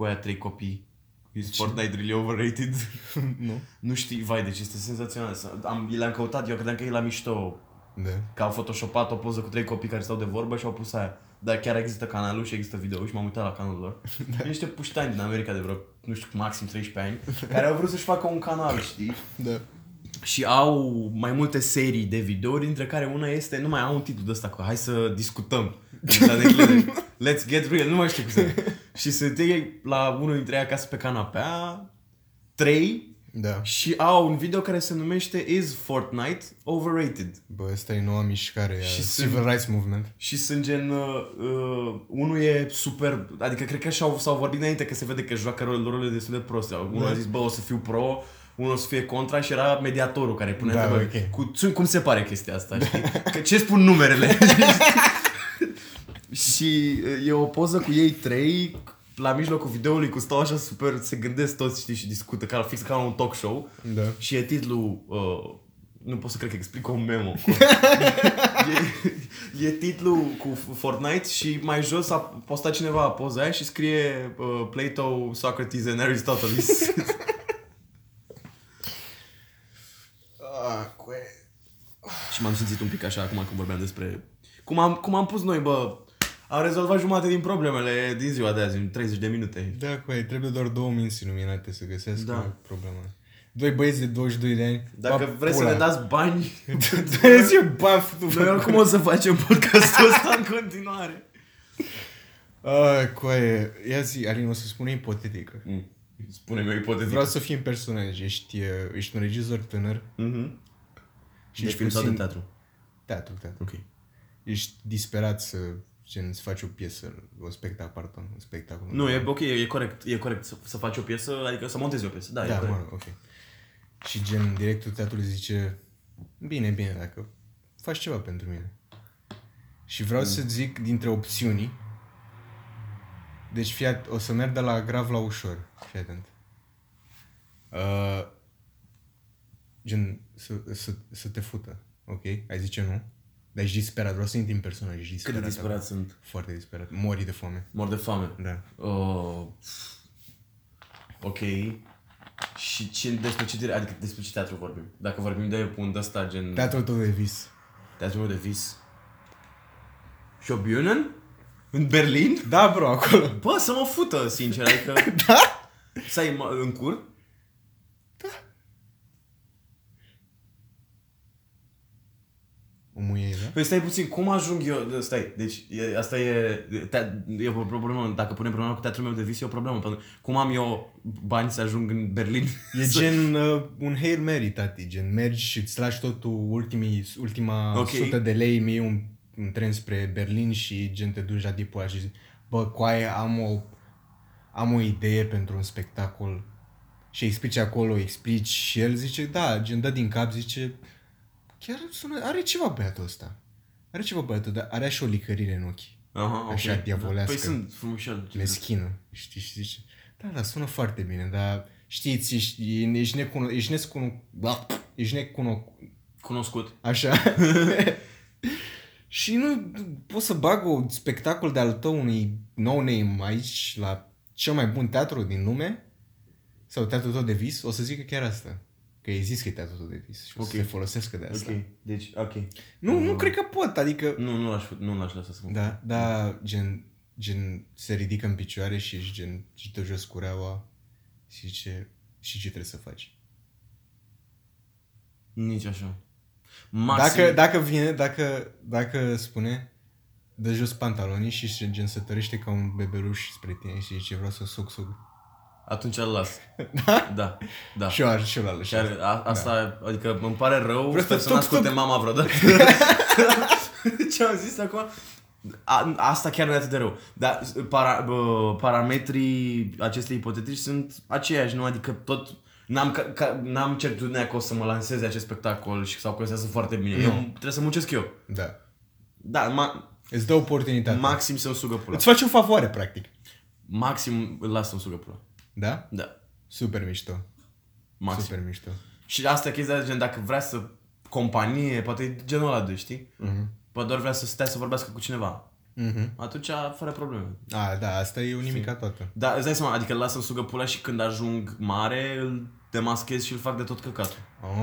Cu aia trei copii. Is Fortnite really overrated? nu? nu știi, vai, deci este senzațional. Am, le-am căutat, eu credeam că e la mișto. Da. Că au photoshopat o poză cu trei copii care stau de vorbă și au pus aia. Dar chiar există canalul și există video și m-am uitat la canalul lor. Da. Niște puștani din America de vreo, nu știu, maxim 13 ani, care au vrut să-și facă un canal, știi? Da. Și au mai multe serii de videouri, dintre care una este, nu mai au un titlu de ăsta, cu hai să discutăm. Let's get real, nu mai știu cum să Și sunt ei la unul dintre ei acasă pe canapea, trei, Da. și au un video care se numește Is Fortnite Overrated? Bă, asta e noua mișcare a Și Civil sunt- Rights Movement. Și sunt gen, uh, uh, unul e super, adică cred că și-au, s-au vorbit înainte că se vede că joacă rol- rolurile destul de proste. Unul Da. a zis, bă, o să fiu pro, unul o să fie contra și era mediatorul care pune Da, întrebări. ok. Cu, cum se pare chestia asta, știi? Că ce spun numerele? și uh, e o poză cu ei trei la mijlocul videoului cu stau așa super, se gândesc toți, știi, și discută, ca, fix ca la un talk show. Da. Și e titlul, uh, nu pot să cred că explic o memo. e, e titlul cu Fortnite și mai jos a postat cineva poza aia și scrie uh, Plato, Socrates and Aristoteles. Ah, cue. și m-am simțit un pic așa acum când vorbeam despre... Cum am, cum am pus noi, bă, am rezolvat jumate din problemele din ziua de azi, în 30 de minute. Da, cue, trebuie doar două minți iluminate să găsească Da. problema. Doi băieți de 22 de ani. Dacă ba, vreți să pula. ne dați bani, Da, zi eu baf, tu noi oricum o să facem podcastul ăsta în continuare. Ah, coaie. Ia zi, Alin, o să spun ipotetică. Mm. Spune-mi o ipotetică. Vreau să fim personaji. Ești, uh, ești un regizor tânăr. Mhm. Și de ești film sau de puțin- teatru? Teatru, teatru. Ok. Ești disperat să, gen, să faci o piesă, o spectacol, pardon, un spectacol. Nu, e ok, e corect, e corect să, să faci o piesă, adică să montezi o piesă, da, Da, e mă corect. rog, ok. Și gen, directul teatrului zice, bine, bine, dacă faci ceva pentru mine. Și vreau să zic dintre opțiuni, deci fii at- o să merg de la grav la ușor, fii atent. Uh, gen, să, să, să te fută, ok? Ai zice nu? Dar ești disperat, vreau să intri în personaj, ești Cât disperat. de disperat acum. sunt? Foarte disperat, mori de foame. Mor de foame. Da. Uh, ok. Și ce, despre ce, dire- adică despre ce teatru vorbim? Dacă vorbim de un ăsta gen Teatrul tău de vis. teatrul meu de vis. Schobünen? În Berlin? Da, bro, acolo. Bă, să mă fută, sincer, adică... da? Să ai mă- în cur? Omul ei, da? Păi stai puțin, cum ajung eu... Stai, deci e, asta e... Te, e o problemă, dacă punem problema cu teatrul meu de vis, e o problemă. Pentru că cum am eu bani să ajung în Berlin? E gen uh, un Hail Mary, tati. Gen, mergi și îți lași totul ultimii, ultima Ok. okay. sută de lei, mi iei un, un tren spre Berlin și gen te duci la tipul ăla și zici, bă, coaie, am o, am o idee pentru un spectacol și explici acolo, explici și el zice, da, gen, dă din cap, zice, chiar sună, are ceva băiatul ăsta. Are ceva băiatul, dar are și o licărire în ochi. Aha, ok. Așa, diavolească. Păi sunt frumușel. meschină, știi, și zice, da, da, sună foarte bine, dar știți, ești, ești, necuno, ești nescuno, bă, ești necuno, Cunoscut. așa. și nu poți să bag un spectacol de-al tău unui no-name aici la cel mai bun teatru din lume sau teatrul tău de vis, o să zic chiar asta. Că ai zis că e teatrul tău de vis și o să Ok. se folosească de asta. Ok, deci, ok. Nu, nu cred că pot, adică... Nu, nu l-aș, nu l-aș lăsa să mă. Da, da, gen, gen se ridică în picioare și ești gen, și te jos cureaua și zice, și ce trebuie să faci? Nici așa. Maxim, Dacă, dacă vine, dacă, dacă spune, dă jos pantalonii și se- gen se tărește ca un bebeluș spre tine și zice, vreau să suc, suc. atunci îl las. Da? Da, da. Și eu, aș- și eu la lășesc. Chiar, a, asta, da. adică îmi pare rău, Vreau sper să să nu tuc, asculte tuc. mama vreodată. Ce am zis acum? A, asta chiar nu e atât de rău. Dar para, bă, parametrii acestei ipotetici sunt aceiași, nu? Adică tot... N-am, ca, ca, n-am certitudinea că o să mă lanseze acest spectacol și sau că o să iasă foarte bine. Nu. Eu trebuie să muncesc eu. Da. Da, ma, Îți dă oportunitate. maxim să-mi sugă pula. Îți faci o favoare, practic. Maxim îl las să-mi sugă pula. Da? Da. Super mișto. Maxim. Super mișto. Și asta e chestia de gen, dacă vrea să companie, poate e genul ăla de, știi? Mhm. Poate doar vrea să stea să vorbească cu cineva. Mhm. Atunci, fără probleme. A, da, asta e o nimica toată. Da, îți dai seama, adică îl las să sugă pula și când ajung mare, îl demaschez și îl fac de tot căcatul.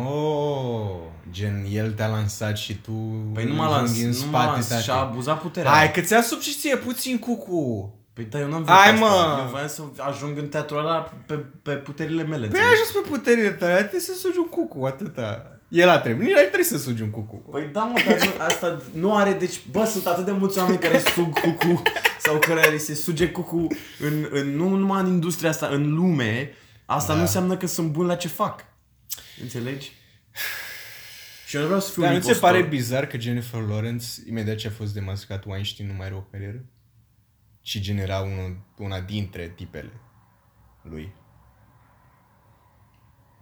Oh, gen, el te-a lansat și tu Păi nu m-a lans, în nu m-a spate, lans tati. și a abuzat puterea. Hai că ți-a sub și ție puțin cucu. Păi da, eu n-am Hai, vrut asta. mă! Eu voiam să ajung în teatrul ăla pe, pe puterile mele. Păi ai înțelegi? ajuns pe puterile tale, trebuie să sugi un cucu, atâta. El a trebuit, nici ai trebuit să sugi un cucu. Păi da, mă, dar nu, asta nu are, deci, bă, sunt atât de mulți oameni care sug cucu sau care li se suge cucu în, în, nu numai în industria asta, în lume, asta Da. nu înseamnă că sunt buni la ce fac. Înțelegi? Și eu nu vreau să fiu Dar un nu ți se impostor. pare bizar că Jennifer Lawrence, imediat ce a fost demascat Weinstein, nu mai are o carieră? Și genera unul, una dintre tipele lui.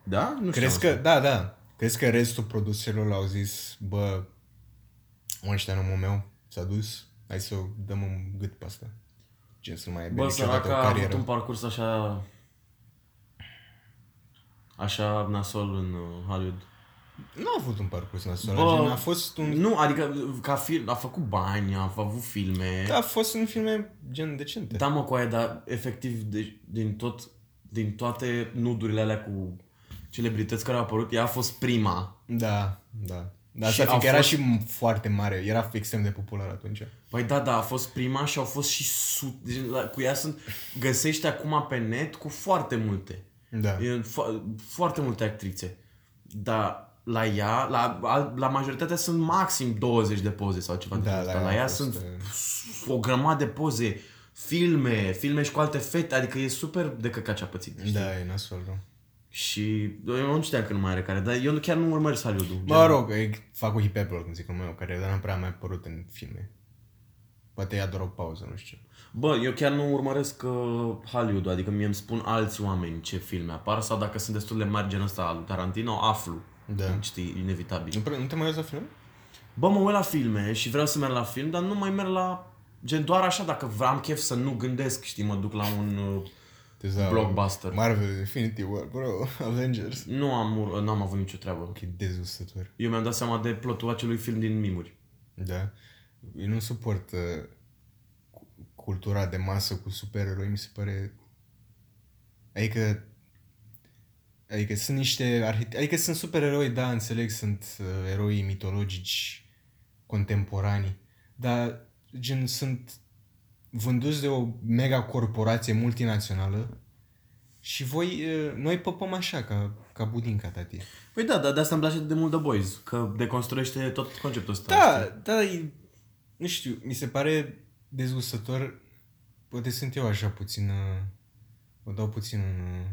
Da? Nu Crezi știu că, da, da, crezi că restul produselor au zis, bă, Weinstein omul meu s-a dus, hai să o dăm în gât pe asta. Gen să nu mai aibă Bă, niciodată săraca o a avut carieră. un parcurs așa... Așa nasol în uh, Hollywood. Nu a avut un parcurs nasol, Bă, gen, a fost un... Nu, adică ca film, a făcut bani, a avut filme. Da, a fost un filme gen decente. Da, mă, cu aia, dar efectiv de, din tot, din toate nudurile alea cu celebrități care au apărut, ea a fost prima. Da, da. Dar Și asta fiindcă a era fost- și foarte mare, era extrem de popular atunci. Păi da, da, a fost prima și au fost și sute, deci la- cu ea sunt, găsești acum pe net cu foarte multe. Da. E fo- foarte multe actrițe. Dar la ea, la, la majoritatea sunt maxim 20 de poze sau ceva de Da, genul la ăsta. ea La a ea fost, sunt uh, o grămadă de poze, filme, filme și cu alte fete, adică e super de căcat ce a pățit. știi? Da, e nasol, da. Și eu nu știam că nu mai are care, dar eu chiar nu urmăresc Hollywood-ul. Mă rog, e, fac o hiperbol, cum zic meu, care dar n-a prea mai apărut în filme. Poate ia doar o pauză, nu știu. Bă, eu chiar nu urmăresc uh, Hollywood-ul, adică mie îmi spun alți oameni ce filme apar sau dacă sunt destul de mari genul ăsta al lui Tarantino, aflu. Da. Știi, inevitabil. Nu, pre- nu te mai uiți la filme? Bă, mă uit la filme și vreau să merg la film, dar nu mai merg la... Gen, doar așa, dacă vreau am chef să nu gândesc, știi, mă duc la un... uh, Te zau, Blockbuster. Marvel, Infinity War, bro, Avengers. Nu am, ur- n-am avut nicio treabă. Ok, dezustător. Eu mi-am dat seama de plotul acelui film din mimuri. Da. Eu nu suport uh, cu- cultura de masă cu supereroi, mi se pare... Adică... Adică sunt niște arhite... Adică sunt supereroi, da, înțeleg, sunt uh, eroi mitologici contemporani, dar gen sunt vânduți de o mega corporație multinațională și voi, uh, noi păpăm așa, ca, ca budinca, tati. Păi da, dar de asta îmi place de mult The Boys, că deconstruiește tot conceptul ăsta. Da, știi? da, e, nu știu, mi se pare dezgustător, poate sunt eu așa puțin, uh, o dau puțin în, uh,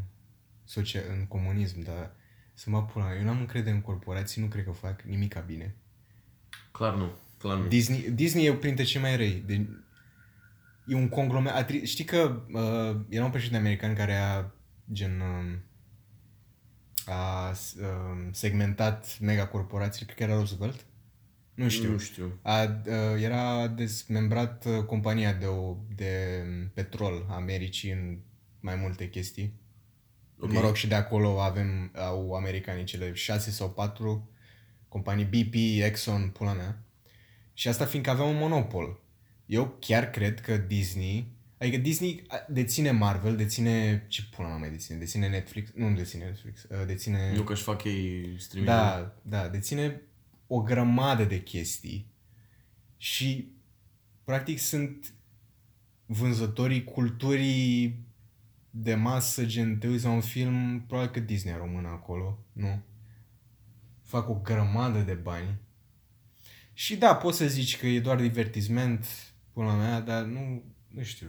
socia, în comunism, dar să mă pula, eu n-am încredere în corporații, nu cred că fac nimica bine. Clar nu, clar nu. Disney, Disney e printre cei mai răi. De, e un conglomerat. atri- Știi că uh, era un președinte american care a gen uh, a uh, segmentat megacorporații, cred că era Roosevelt. Nu știu. Nu știu. A, uh, era desmembrat uh, compania de, o, de um, petrol a Americii în mai multe chestii. Ok. Okay. Mă rog, și de acolo avem, au americanii cele șase sau patru companii, BP, Exxon, pula mea. Și asta fiindcă avea un monopol. Eu chiar cred că Disney, adică Disney a- deține Marvel, deține, ce pula mea mai deține? Deține Netflix? Nu deține Netflix, uh, deține... Nu că își fac ei streaming. Da, da, deține o grămadă de chestii și practic sunt vânzătorii culturii de masă, gen te uiți la un film, probabil că Disney are o mână acolo, nu? Fac o grămadă de bani. Și da, poți să zici că e doar divertisment, până mea, dar nu, nu știu.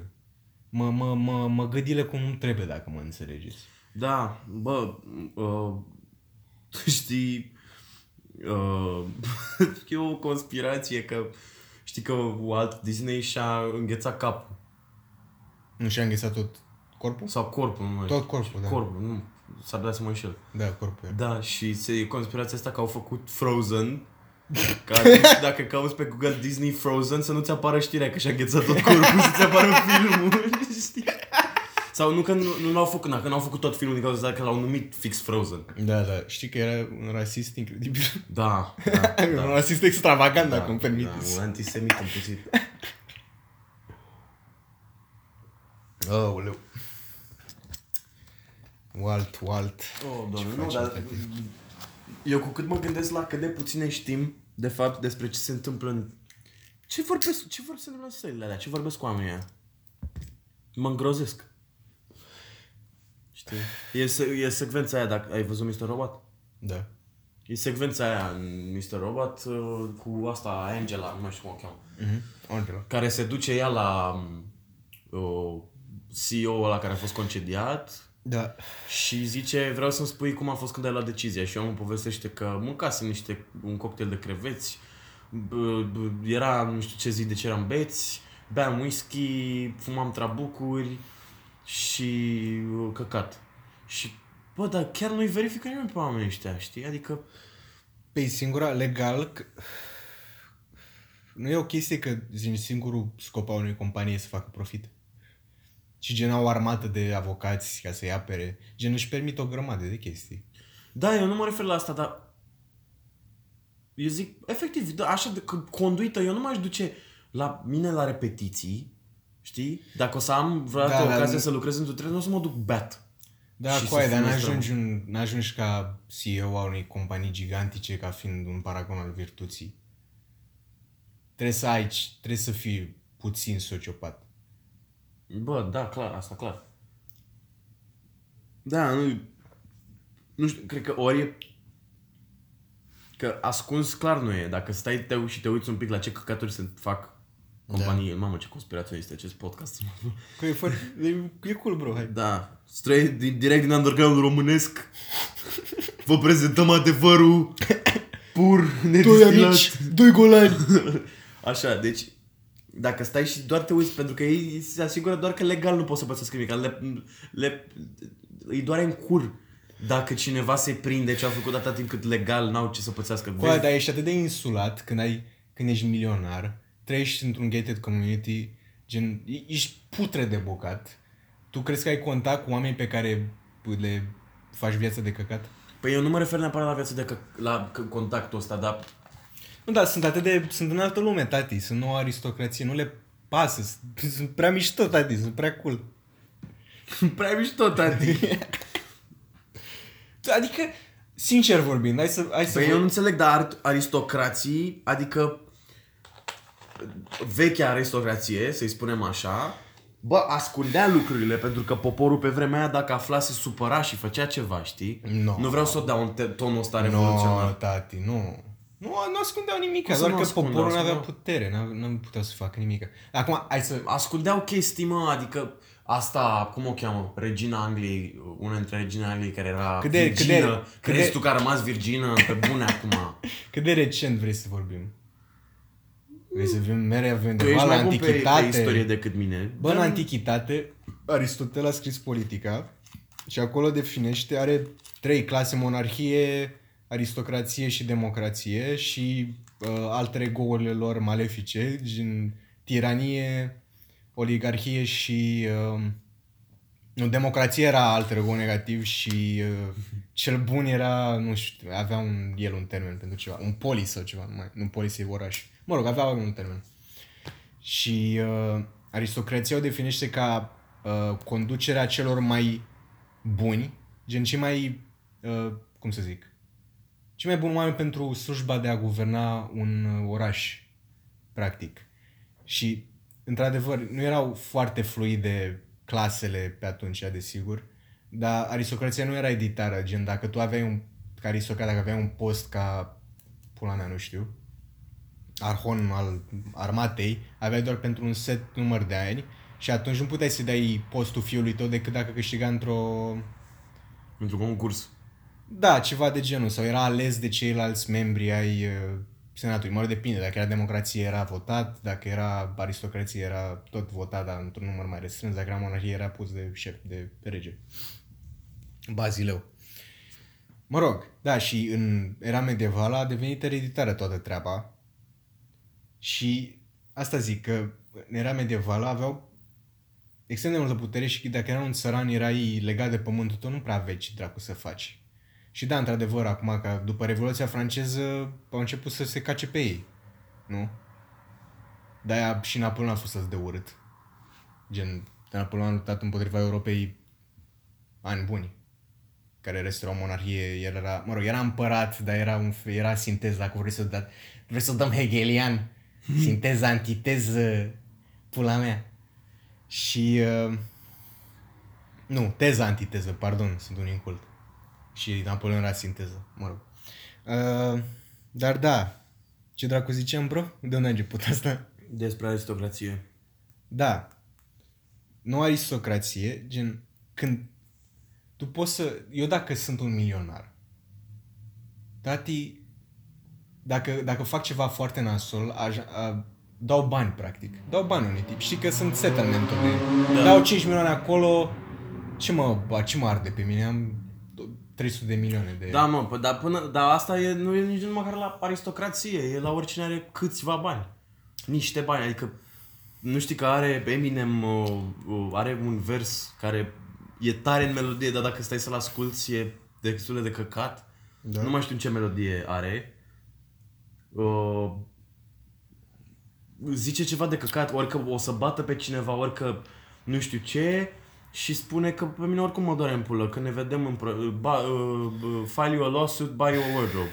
Mă, mă, mă, mă gâdile cum nu trebuie, dacă mă înțelegeți. Da, bă, uh, știi, uh, e o conspirație că știi că Walt Disney și-a înghețat capul Nu și-a înghețat tot corpul? sau corpul, nu mai Tot corpul, da. Corpul, nu, s-ar putea să mă înșel. Da, corpul. era. Da, și se, conspirația asta că au făcut Frozen Ca deci, dacă cauți pe Google Disney Frozen să nu-ți apară știrea că și-a înghețat tot corpul și ți apară filmul, știi? Sau nu că nu, nu l-au făcut, na, că n-au făcut tot filmul din cauza că l-au numit fix Frozen. Da, da. Știi că era un rasist incredibil. Da, da, un da. rasist extravagant, da, dacă îmi permiteți. Da, un antisemit împuțit. Aoleu. Walt, Walt. Oh, doamne, Ce nu, faci, dar tati? eu cu cât mă gândesc la cât de puține știm, de fapt, despre ce se întâmplă în... Ce vorbesc, ce vor se întâmplă în sălile alea? Ce vorbesc cu oamenii ăia? Mă îngrozesc. Știi? E, se- e secvența aia, dacă ai văzut Mr. Robot? Da. E secvența aia în Mr. Robot uh, cu asta, Angela, nu mai știu cum o cheamă. Mhm. Angela. Care se duce ea la uh, CEO-ul ăla care a fost concediat Da. și zice, vreau să-mi spui cum a fost când ai luat decizia. Și omul povestește că mâncasem niște, un cocktail de creveți, b- b- era nu știu ce zi de ce eram beți, beam whisky, fumam trabucuri și uh, căcat. Și, bă, dar chiar nu-i verifică nimeni pe oamenii ăștia, știi? Adică, Pe singura, legal, că... nu e o chestie că zi, singurul scop al unei companii e să facă profit. Și gen au o armată de avocați ca să-i apere. Gen își permit o grămadă de chestii. da, eu nu mă refer la asta, dar eu zic, efectiv, da, așa de că conduită, eu nu m-aș duce la mine la repetiții, știi? Dacă o să am vreodată Da, da, dar ocazia nu- să lucrez într-un tren, nu o să mă duc beat. Da, Și coai, să dar fumezi n-ajungi, un, n-ajungi ca CEO a unei companii gigantice ca fiind un paragon al virtuții. Trebuie să ai, trebuie să fii puțin sociopat. Bă, da, clar, asta clar. Da, nu... Nu știu, cred că ori e... Că ascuns clar nu e. Dacă stai te, și te uiți un pic la ce căcaturi se fac companii... Da. Mamă, ce conspiraționist e acest podcast. Că e, foarte, e, e cool, bro, hai. Da, straight, din, direct din underground românesc. Vă prezentăm adevărul pur, nedistilat. doi golani. Așa, deci dacă stai și doar te uiți, pentru că ei se asigură doar că legal nu poți să pățesc nimic, le, le, îi doare în cur dacă cineva se prinde ce a făcut atâta timp cât legal n-au ce să pățească. Coai, Vezi? dar ești atât de insulat când, ai, când ești milionar, trăiești într-un gated community, gen, e- ești putre de bocat. Tu crezi că ai contact cu oameni pe care le faci viața de căcat? Păi eu nu mă refer neapărat la viață de că, la că- contactul ăsta, dar Nu, dar sunt atât de... Sunt în altă lume, tati. Sunt nouă aristocrație. Nu le pasă. Sunt, sunt prea mișto, tati. Sunt prea cool. prea mișto, tati. Adică, sincer vorbind, hai să... Hai să Păi eu nu înțeleg, dar ar- aristocrații, adică vechea aristocrație, să-i spunem așa, bă, ascundea lucrurile pentru că poporul pe vremea aia dacă afla se supăra și făcea ceva, știi? No. Nu vreau să o dau în te- tonul ăsta Nu, revoluționar. tati, nu. Nu, nu ascundeau nimic, Cum să doar nu că ascundeau? poporul nu avea Ascundeau. putere, nu nu puteau să facă nimic. Acum, hai să... Ascundeau chestii, mă, adică asta, cum o cheamă? Regina Angliei, una dintre regina Angliei care era Cât de- cât de- virgină. cât Crezi de- tu că a rămas virgină pe bune acum? Cât de recent vrei să vorbim? Vrei să avem mereu avem Tu de ești la mai bun pe, antichitate? pe istorie decât mine. Bă, în Dar- antichitate, Aristotel a scris politica și acolo definește, are trei clase, monarhie, aristocrație și democrație și uh, alte regourile lor malefice, gen tiranie, oligarhie și... Uh, nu, democrație era alt regou negativ și uh, cel bun era, nu știu, avea un, el un termen pentru ceva, un polis sau ceva, nu, mai, nu polis e oraș. Mă rog, avea un termen. Și uh, aristocrația o definește ca uh, conducerea celor mai buni, gen cei mai, uh, cum să zic, cei mai buni oameni pentru slujba de a guverna un uh, oraș, practic. Și, într-adevăr, nu erau foarte fluide clasele pe atunci, desigur, dar aristocrația nu era editară, gen dacă tu aveai un, ca aristocrat, dacă aveai un post ca, pula mea, nu știu, arhon al armatei, aveai doar pentru un set număr de ani și atunci nu puteai să dai postul fiului tău decât dacă câștiga într-o... Pentru concurs. Da, ceva de genul. Sau era ales de ceilalți membri ai uh, senatului. Mă rog, depinde. Dacă era democrație, era votat. Dacă era aristocrație, era tot votat, dar într-un număr mai restrâns. Dacă era monarhie, era pus de șef, de rege. Bazileu. Mă rog, da, și în era medievală a devenit ereditară toată treaba. Și asta zic, că în era medievală aveau extrem de multă putere și dacă era un țăran, erai legat de pământul tău, nu prea aveai ce dracu să faci. Și da, într-adevăr, acum, că după Revoluția franceză, au început să se cace pe ei. Nu? De-aia și Napoleon a fost atât de urât. Gen, Napoleon a luptat împotriva Europei ani buni. Care restul era o monarhie, el era, mă rog, era împărat, dar era, un, era sinteză, dacă vrei să, da, vrei să dăm hegelian, sinteză, antiteză, pula mea. Și, uh, nu, teza, antiteză, pardon, sunt un incult. Și Napoleon era sinteză, mă rog. Uh, dar da, ce dracu ziceam, bro? De unde a început asta? Despre aristocrație. Da. Nu aristocrație, gen, când tu poți să... Eu dacă sunt un milionar, tati, dacă, dacă fac ceva foarte nasol, aș, a, dau bani, practic. Dau bani unui tip. Știi că sunt settlement-uri. Da. Dau 5 milioane acolo, ce mă, ce mă arde pe mine? Am 300 de milioane de... Da, mă, pă, dar, până, dar asta e, nu e nici măcar la aristocrație, e la oricine are câțiva bani. Niște bani, adică nu știi că are Eminem, uh, uh, are un vers care e tare în melodie, dar dacă stai să-l asculti e destul de căcat. Da. Nu mai știu ce melodie are. Uh, zice ceva de căcat, ori că o să bată pe cineva, ori că nu știu ce și spune că pe mine oricum mă doare în pulă, că ne vedem în... Pro- ba, uh, uh, file you a lawsuit, buy you a wardrobe.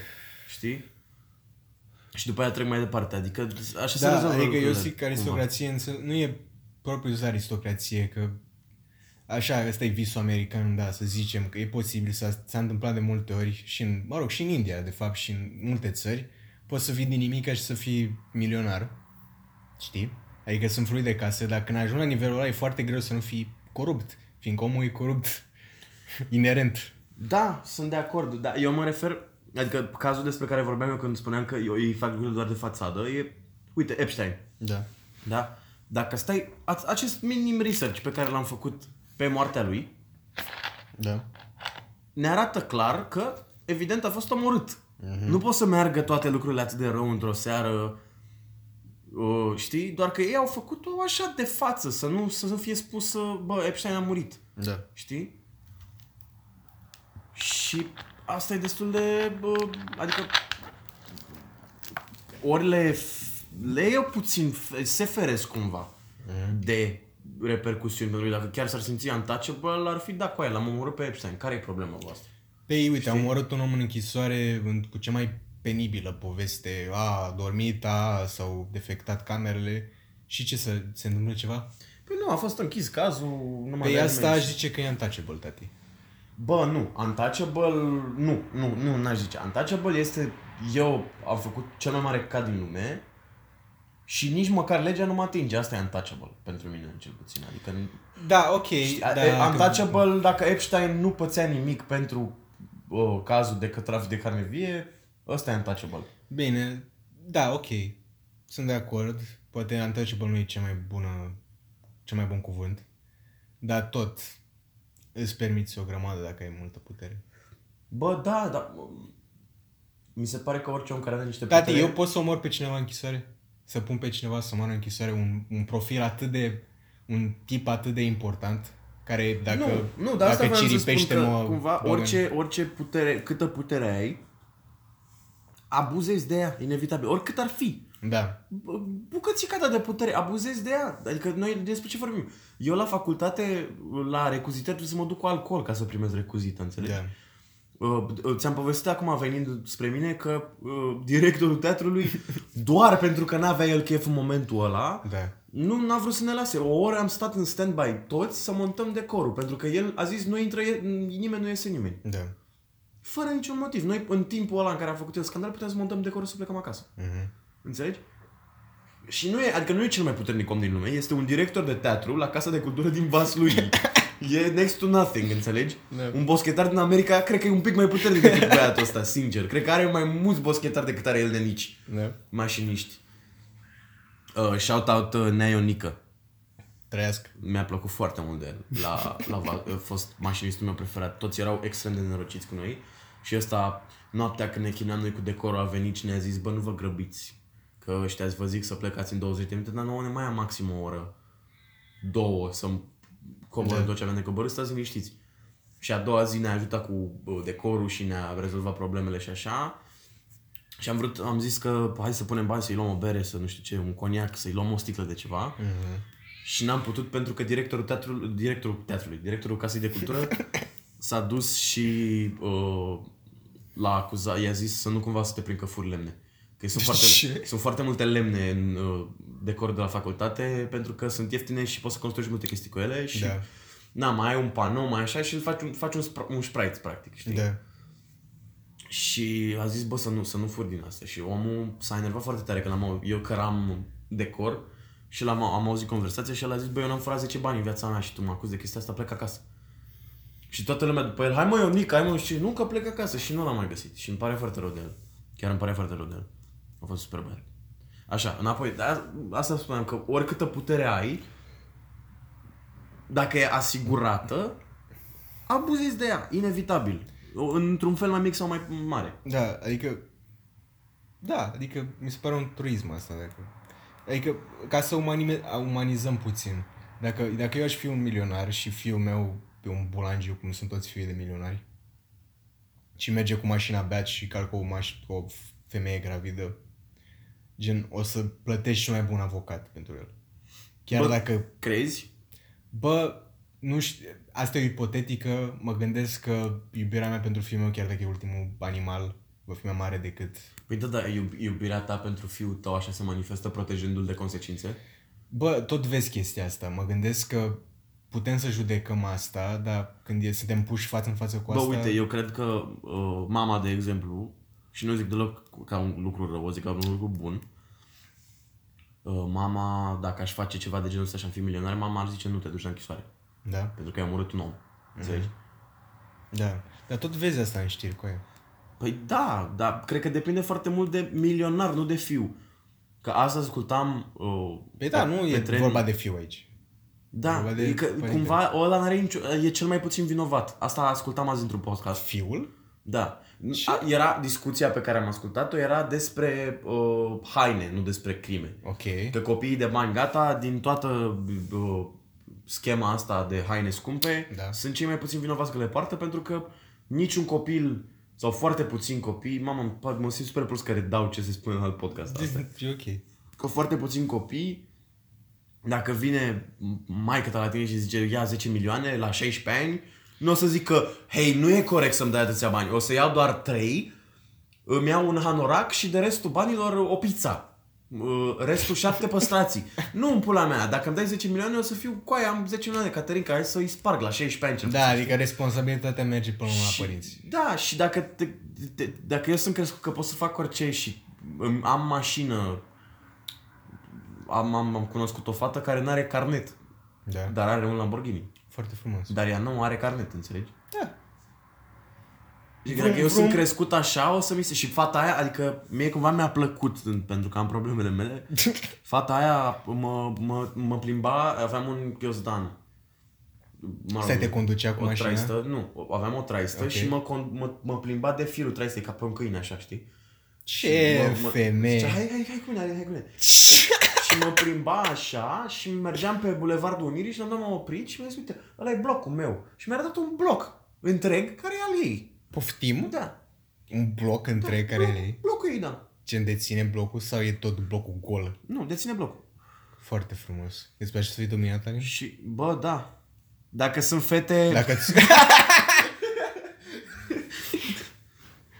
Știi? Și după aia trec mai departe, adică așa se Da, rezolvă adică eu lucrurile, zic că cumva. aristocrație însă nu e propriu zis aristocrație, că așa, ăsta e visul american, da, să zicem, că e posibil să s-a întâmplat de multe ori și în, mă rog, și în India, de fapt, și în multe țări, poți să fii din nimica și să fii milionar, știi? Adică sunt fruit de casă, dar când ajungi la nivelul ăla e foarte greu să nu fii corupt, fiindcă omul e corupt inerent. Da, sunt de acord, dar eu mă refer, adică cazul despre care vorbeam eu când spuneam că eu, ei fac lucruri doar de fațadă, e, uite, Epstein, Da. da? Dacă stai, a- acest minim research pe care l-am făcut pe moartea lui, Da. ne arată clar că, evident, a fost omorât. Nu pot să meargă toate lucrurile atât de rău într-o seară, uh, știi? Doar că ei au făcut-o așa de față, să nu, să nu fie spus, uh, bă, Epstein a murit. Da. Știi? Și asta e destul de... Bă, adică... Ori le, le e puțin, se feresc cumva de repercusiuni pentru lui. Dacă chiar s-ar simți untouchable, ar fi da cu aia, l-am omorât pe Epstein. Care e problema voastră? Păi, uite, am omorât un om în închisoare în- cu cea mai penibilă poveste. A, a dormit, a, s-au defectat camerele. Și ce să se întâmplă ceva? Păi nu, a fost închis cazul, nu mai Păi avea asta nimeni aș zice că e untouchable, tati. Bă, nu. Untouchable, nu, nu, nu, n-aș zice. Untouchable este, eu am făcut cel mai mare cad din lume și nici măcar legea nu mă atinge. Asta e untouchable pentru mine, cel puțin. Adică, Da, ok. da, da, untouchable, dacă Epstein nu pățea nimic pentru uh, cazul de că trafic de carne vie, ăsta e untouchable. Bine, da, ok. Sunt de acord. Poate untouchable nu e cea mai bună, cel mai bun cuvânt. Dar tot îți permiți o grămadă dacă ai multă putere. Bă, da, dar mi se pare că orice om care are niște Tati, putere... eu pot să omor pe cineva în închisoare? Să pun pe cineva să moară în închisoare un, un profil atât de... un tip atât de important care dacă, nu, nu, dar asta dacă vreau să spun ciripește că, mă cumva bagă în- orice, orice putere, câtă putere ai, abuzezi de ea, inevitabil, oricât ar fi. Da. Bă, Bucățica ta de putere, abuzezi de ea. Adică noi despre ce vorbim? Eu la facultate, la recuzitări, trebuie să mă duc cu alcool ca să primesc recuzită, înțelegi? Da. Uh, uh, ți-am povestit acum venind spre mine că uh, directorul teatrului, doar pentru că n-avea el chef în momentul ăla, Da. Nu n-a vrut să ne lase. O oră am stat în stand-by toți să montăm decorul, pentru că el a zis nu intră e- nimeni, nu iese nimeni. Da. Fără niciun motiv. Noi în timpul ăla în care a făcut el scandal puteam să montăm decorul să plecăm acasă. Mhm. Înțelegi? Și nu e, adică nu e cel mai puternic om din lume, este un director de teatru la Casa de Cultură din Vaslui. e next to nothing, înțelegi? Da. Un boschetar din America cred că e un pic mai puternic decât băiatul ăsta, sincer. Cred că are mai mulți boschetari decât are el de nici. Da. Mașiniști. Uh, shout out uh, Neo Nică. Trăiască. Mi-a plăcut foarte mult de el. La, la, Va- a fost mașinistul meu preferat. Toți erau extrem de nerociți cu noi. Și ăsta, noaptea când ne chineam noi cu decorul, a venit și ne-a zis, bă, nu vă grăbiți. Că ăștia vă zic să plecați în 20 de minute, dar nouă ne mai am maxim o oră, două, să coborâm Da. tot ce avem de coborât, stați liniștiți. Și a doua zi ne-a ajutat cu uh, decorul și ne-a rezolvat problemele și așa. Și am vrut, am zis că hai să punem bani să-i luăm o bere, să nu știu ce, un coniac, să-i luăm o sticlă de ceva. Mhm. Și n-am putut pentru că directorul teatrului, directorul teatrului, directorul Casei de Cultură s-a dus și uh, l-a acuzat, i-a zis să nu cumva să te prind că furi lemne. Că sunt foarte, Ce? sunt foarte multe lemne în uh, decor de la facultate pentru că sunt ieftine și poți să construiești multe chestii cu ele și Da. na, mai ai un panou, mai așa și îl faci un, faci un, spra- un sprite practic, știi? Da. Și a zis, bă, să nu, să nu fur din asta. Și omul s-a enervat foarte tare când am au- eu căram decor și l-am, am auzit conversația și el a zis, bă, eu n-am furat 10 bani în viața mea și tu mă acuzi de chestia asta, plec acasă. Și toată lumea după el, hai mă, Ionic, hai mă, și nu că plec acasă și nu l-am mai găsit. Și îmi pare foarte rău de el. Chiar îmi pare foarte rău de el. A fost super băiat. Așa, înapoi, dar asta spuneam că oricâtă putere ai, dacă e asigurată, abuzezi de ea, inevitabil. Într-un fel mai mic sau mai mare. Da, adică... Da, adică mi se pare un turism asta. Dacă, adică, ca să umanime, umanizăm puțin. Dacă, dacă eu aș fi un milionar și fiul meu pe un bulangiu, cum sunt toți fiii de milionari, și merge cu mașina beat și calcă o, maș- o femeie gravidă, gen, o să plătești și mai bun avocat pentru el. Chiar Bă, dacă Crezi? Bă, nu știu, asta e o ipotetică, mă gândesc că iubirea mea pentru fiul meu, chiar dacă e ultimul animal, va fi mai mare decât... Păi da, da, iub- iubirea ta pentru fiul tău așa se manifestă protejându-l de consecințe? Bă, tot vezi chestia asta, mă gândesc că putem să judecăm asta, dar când e, suntem puși față în față cu Bă, asta... uite, eu cred că uh, mama, de exemplu, și nu zic deloc ca un lucru rău, o zic ca un lucru bun, uh, mama, dacă aș face ceva de genul ăsta și am fi milionar, mama ar zice nu te duci la închisoare. Da, Pentru că ai omorât un om. Înțelegi? da. Dar tot vezi asta în știri cu aia. Păi da, dar cred că depinde foarte mult de milionar, nu de fiu. Că asta ascultam uh, Păi da, nu e tren- vorba de fiu aici. Da, vorba de e că părinte. cumva ăla n-are nicio, e cel mai puțin vinovat. Asta ascultam azi într-un podcast. Fiul? Da. A, era discuția pe care am ascultat-o era despre uh, haine, nu despre crime. Ok. Că copiii de bani gata, din toată uh, schema asta de haine scumpe, Da. sunt cei mai puțin vinovați că le poartă pentru că niciun copil sau foarte puțini copii, mamă, mă- mă simt super prost care dau ce se spune în alt podcast asta. E ok. Că foarte puțini copii, dacă vine maică ta la tine și zice ia 10 milioane la 16 ani, nu o să zic că, hei, nu e corect să-mi dai atâția bani. O să iau doar 3, îmi iau un hanorac și de restul banilor o pizza. Uh, Restul șapte păstrații. Nu în pula mea. Dacă îmi dai 10 milioane, o să fiu cu aia, am 10 milioane, Caterinca, hai să-i sparg la 16 ani. cel Da, adică responsabilitatea merge până la și- părinți. Da, și dacă, te, te, dacă eu sunt crescut că pot să fac orice și îmi- am mașină, am, am, am cunoscut o fată care nu are carnet, Da. dar are un Lamborghini. Foarte frumos. Dar ea nu are carnet, înțelegi? Da. Și Vrum, dacă eu vrum. sunt crescut așa, o să mi se... Și fata aia, adică mie cumva mi-a plăcut, în- pentru că am problemele mele. Fata aia mă, mă, mă plimba, aveam un ghiozdan. Mă rog, Stai, te conducea cu o mașina? traistă, nu, aveam o traistă Ok. și mă, con- mă, mă plimba de firul traistei ca pe un câine, așa, știi? Ce Mă- mă- femeie! Zicea, hai, hai, hai cu mine, hai cu mine. și mă plimba așa și mergeam pe Bulevardul Unirii și la un moment am oprit și mi-a zis, uite, ăla e blocul meu. Și mi-a arătat un bloc întreg care e al ei. Poftim? Da. Un bloc întreg care e Blocul ei, da. Gen deține blocul sau e tot blocul gol? Nu, deține blocul. Foarte frumos. Îți place să fii dominat, Alin? Și, bă, da. Dacă sunt fete... Dacă ți...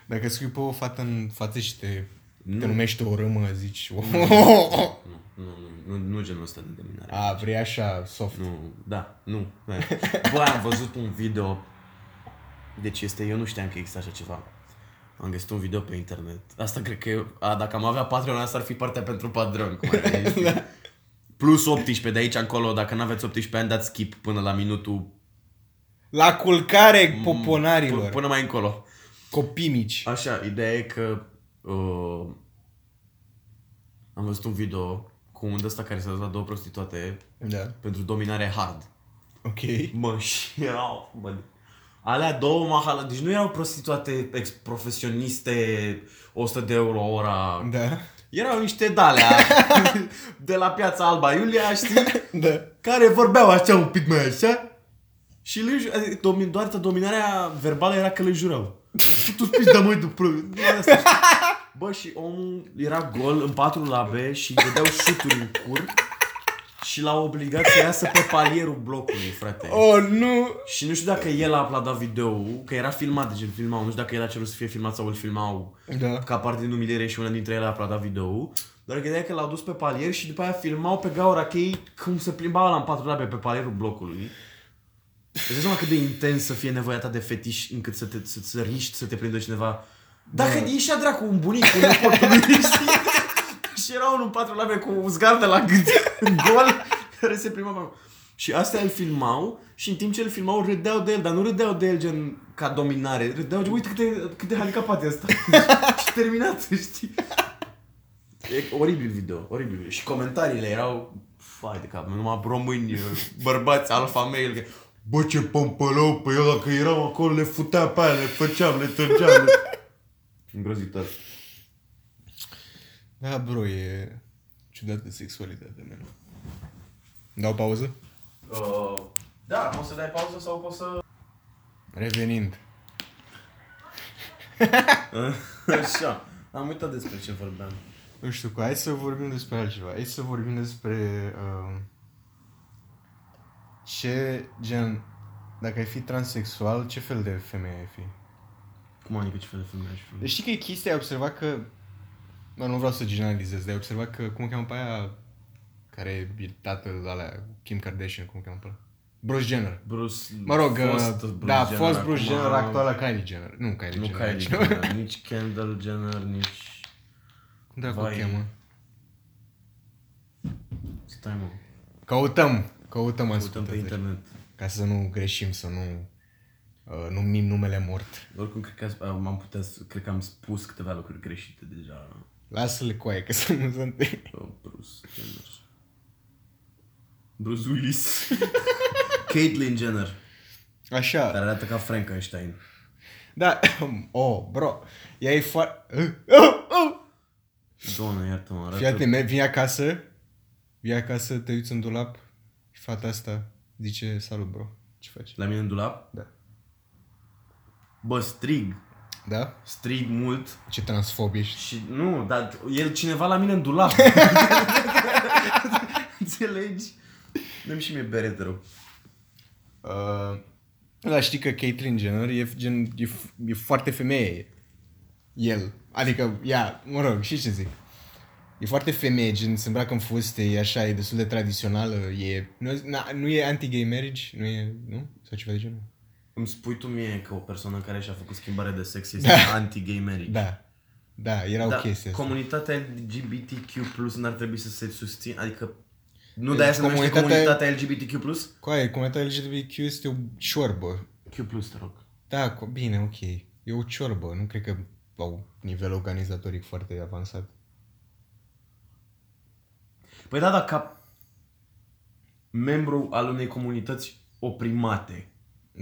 Dacă îți scrii pe o fată în față și te, te numești o râmă, zici... Nu, nu, nu, nu, nu genul ăsta de dominare. A, vrei așa, soft. Nu, da, nu. Bă, am văzut un video. Deci este, eu nu știam că există așa ceva. Am găsit un video pe internet. Asta cred că eu, a, dacă am avea Patreon, asta ar fi partea pentru Patreon. Cum ar veni, știi? Plus 18 de aici încolo, dacă nu aveți 18 ani, dați skip până la minutul La culcare p- poponarilor. până mai încolo. Copii mici. Așa, ideea e că uh, am văzut un video cu un ăsta care s-a dat două prostituate Da. pentru dominare hard. Ok. Mă, și erau, bă, Alea două mahala, deci nu erau prostituate ex-profesioniste, 100 de euro ora. Da. Erau niște dalea de la piața Alba Iulia, știi? Da. Care vorbeau așa un pic mai așa. Și le ju- adică domin, doar dominarea verbală era că le jurau. Tu spici de măi după. Doar asta, știi? Bă, și omul era gol în patru labe și îi dădeau șuturi în cur și l-au obligat să iasă pe palierul blocului, frate. Oh, nu! Și nu știu dacă el a aplaudat video că era filmat, deci îl filmau, nu știu dacă el a cerut să fie filmat sau îl filmau Da. ca parte din umiliere și una dintre ele a aplaudat video Dar gândeai că l-au dus pe palier și după aia filmau pe gaura chei cum se plimba la în patru labe pe palierul blocului. Îți dai seama cât de intens să fie nevoia ta de fetiș încât să te să, să riști să te prindă cineva. Dacă da. ieșea dracu un bunic cu nepotul lui, știi? Și era unul în patru labe cu un zgar de la gât, gol, care se prima pe Și astea îl filmau și în timp ce îl filmau râdeau de el, dar nu râdeau de el gen ca dominare. Râdeau, uite cât de, cât de handicapat e ăsta. și terminat, știi? E oribil video, oribil video. Și comentariile erau, fai de cap, numai români, bărbați, alfa male, că, bă ce pompălău pe el, dacă eram acolo, le futea pe aia, le făceam, le târgeam. Le... Îngrozitor. Da, bro, e ciudată sexualitatea mea. Dau pauză? Uh, da, poți să dai pauză sau poți să... Revenind. Așa, am uitat despre ce vorbeam. Nu știu, hai să vorbim despre altceva. Hai să vorbim despre uh, ce gen, dacă ai fi transexual, ce fel de femeie ai fi? Cum adică ce fel de femeie aș fi? Deci știi că e chestia, ai observat că, mă, nu vreau să generalizez, dar ai observat că, cum o cheamă pe aia, care e tatăl alea, Kim Kardashian, cum o cheamă pe ăla? Bruce Jenner. Bruce... Mă rog, fost uh, Bruce da, Jenner, fost Bruce acum- Jenner, actuala Kylie Jenner. Nu Kylie Nu Jenner. Kylie Jenner, nici Kendall Jenner, nici... Cum dracu o Vai. cheamă? Stai mă, Căutăm, căutăm uităm pe ascultători. internet. Ca să nu greșim, să nu uh, numim numele mort. Oricum, cred că am am putea, să- cred că am spus câteva lucruri greșite deja. Lasă-le coaie, că să nu sunt... Oh, Bruce Jenner. Bruce Willis. Caitlyn Jenner, Așa. care arată ca Frankenstein. Da, oh, bro, ea e foarte... Oh, oh. Doamne, iartă-mă, arată... Fii atent, merg- vii acasă, vii acasă, te uiți în dulap și fata asta zice, salut, bro, ce faci? La mine în dulap? Da. Bă, strig. Da? Strig mult. Ce transfob ești. Și nu, dar el cineva la mine în dulap. Înțelegi? Dă-mi și mie bere, te rog. Uh, da, știi că Caitlyn Jenner e, gen, e, f- e foarte femeie. El. Adică, ea, mă rog, și ce zic. E foarte femeie, gen, se îmbracă în fuste, e așa, e destul de tradițională, e... Nu, na, nu e anti-gay marriage? Nu e, nu? Sau ceva de genul? Îmi spui tu mie că o persoană care și-a făcut schimbare de sex este Da. anti-gay marriage. Da. Da, era Da, o chestie asta. comunitatea LGBTQ plus n-ar trebui să se susțină, adică nu de aia se numește Comunitatea- comunitatea LGBTQ plus? Coaie, comunitatea LGBTQ este o ciorbă. Q plus, te rog. Da, co- bine, ok. E o ciorbă, nu cred că au nivel organizatoric foarte avansat. Păi da, dar ca membru al unei comunități oprimate,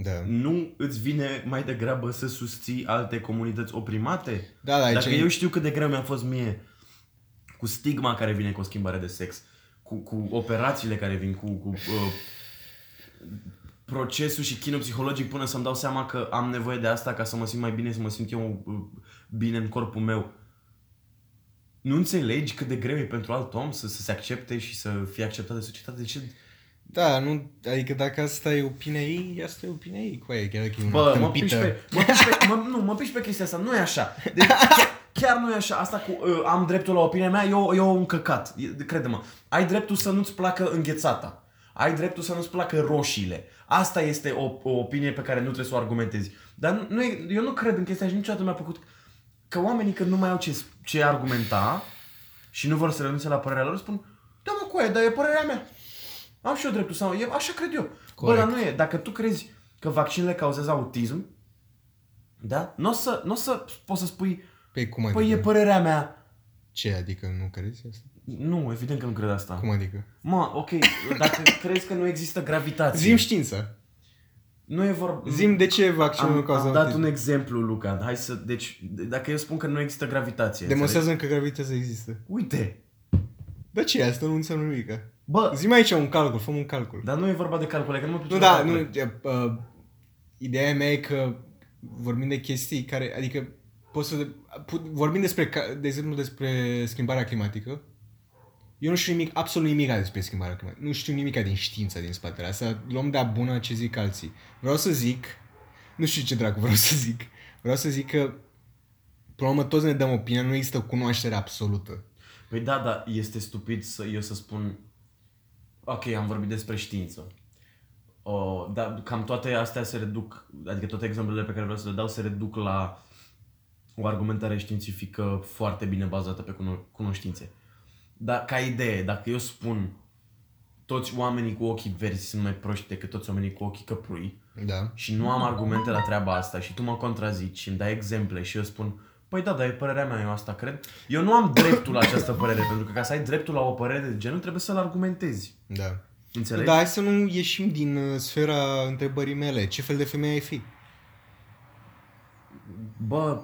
Da. nu îți vine mai degrabă să susții alte comunități oprimate? Da, da, aici Dacă e- eu știu cât de greu mi-a fost mie cu stigma care vine cu o schimbare de sex, cu, cu operațiile care vin, cu, cu uh, procesul și chinul psihologic până să-mi dau seama că am nevoie de asta ca să mă simt mai bine, să mă simt eu uh, bine în corpul meu. Nu înțelegi cât de greu e pentru alt om să, să se accepte și să fie acceptat de societate? De ce? Da, nu, adică dacă asta e opinia ei, asta e opinia ei, coaie, chiar dacă e una Bă, mă tâmpită. piși pe, mă piși pe, mă, nu, mă piși pe chestia asta, nu e așa. Deci, chiar, chiar nu e așa. Asta cu uh, am dreptul la opinia mea, eu, eu un căcat. E- Crede-mă. Ai dreptul să nu-ți placă înghețata. Ai dreptul să nu-ți placă roșiile. Asta este o, o opinie pe care nu trebuie să o argumentezi. Dar nu, nu e, eu nu cred în chestia și niciodată mi-a plăcut că oamenii când nu mai au ce, ce argumenta și nu vor să renunțe la părerea lor, spun, da mă, coaie, dar e părerea mea. Am și eu dreptul să e, așa cred eu. Bă, Corect. dar nu e. Dacă tu crezi că vaccinele cauzează autism, da? Nu o să, n-o să poți să spui, Păi cum adică? păi e părerea mea. Ce, adică nu crezi asta? Nu, evident că nu cred asta. Cum adică? Mă, ok, dacă crezi că nu există gravitație. Zim știința. Nu e vorba... Zim de ce vaccinul nu am, cauză am dat autism. un exemplu, Luca. Hai să... Deci, dacă eu spun că nu există gravitație... Demonstrează că gravitația există. înțelegi? Uite! Dar ce e asta? Nu înseamnă nimic. Bă, Zi aici un calcul, fă un calcul. dar nu e vorba de calcule, că nu mă pricep Nu, la da, calcule. nu, uh, ideea mea e că vorbim de chestii care, adică, poți să, pu- vorbim despre, ca- de exemplu, despre schimbarea climatică, eu nu știu nimic, absolut nimic despre schimbarea climatică. Nu știu nimic din știința din spatele asta. Luăm de-a bună ce zic alții. Vreau să zic, nu știu ce dracu vreau să zic. Vreau să zic că, până la urmă, toți ne dăm opinia, nu există cunoaștere absolută. Păi da, dar este stupid să eu să spun Ok, am vorbit despre știință. O, dar cam toate astea se reduc, adică toate exemplele pe care vreau să le dau se reduc la o argumentare științifică foarte bine bazată pe cuno- cunoștințe. Dar ca idee, dacă eu spun toți oamenii cu ochii verzi sunt mai proști decât toți oamenii cu ochii căprui Da. și nu am argumente la treaba asta și tu mă contrazici și îmi dai exemple și eu spun Păi da, dar e părerea mea, eu asta cred. Eu nu am dreptul la această părere, pentru că ca să ai dreptul la o părere de genul trebuie să-l argumentezi. Da. Înțelegi? Da, hai să nu ieșim din uh, sfera întrebării mele. Ce fel de femeie ai fi? Bă,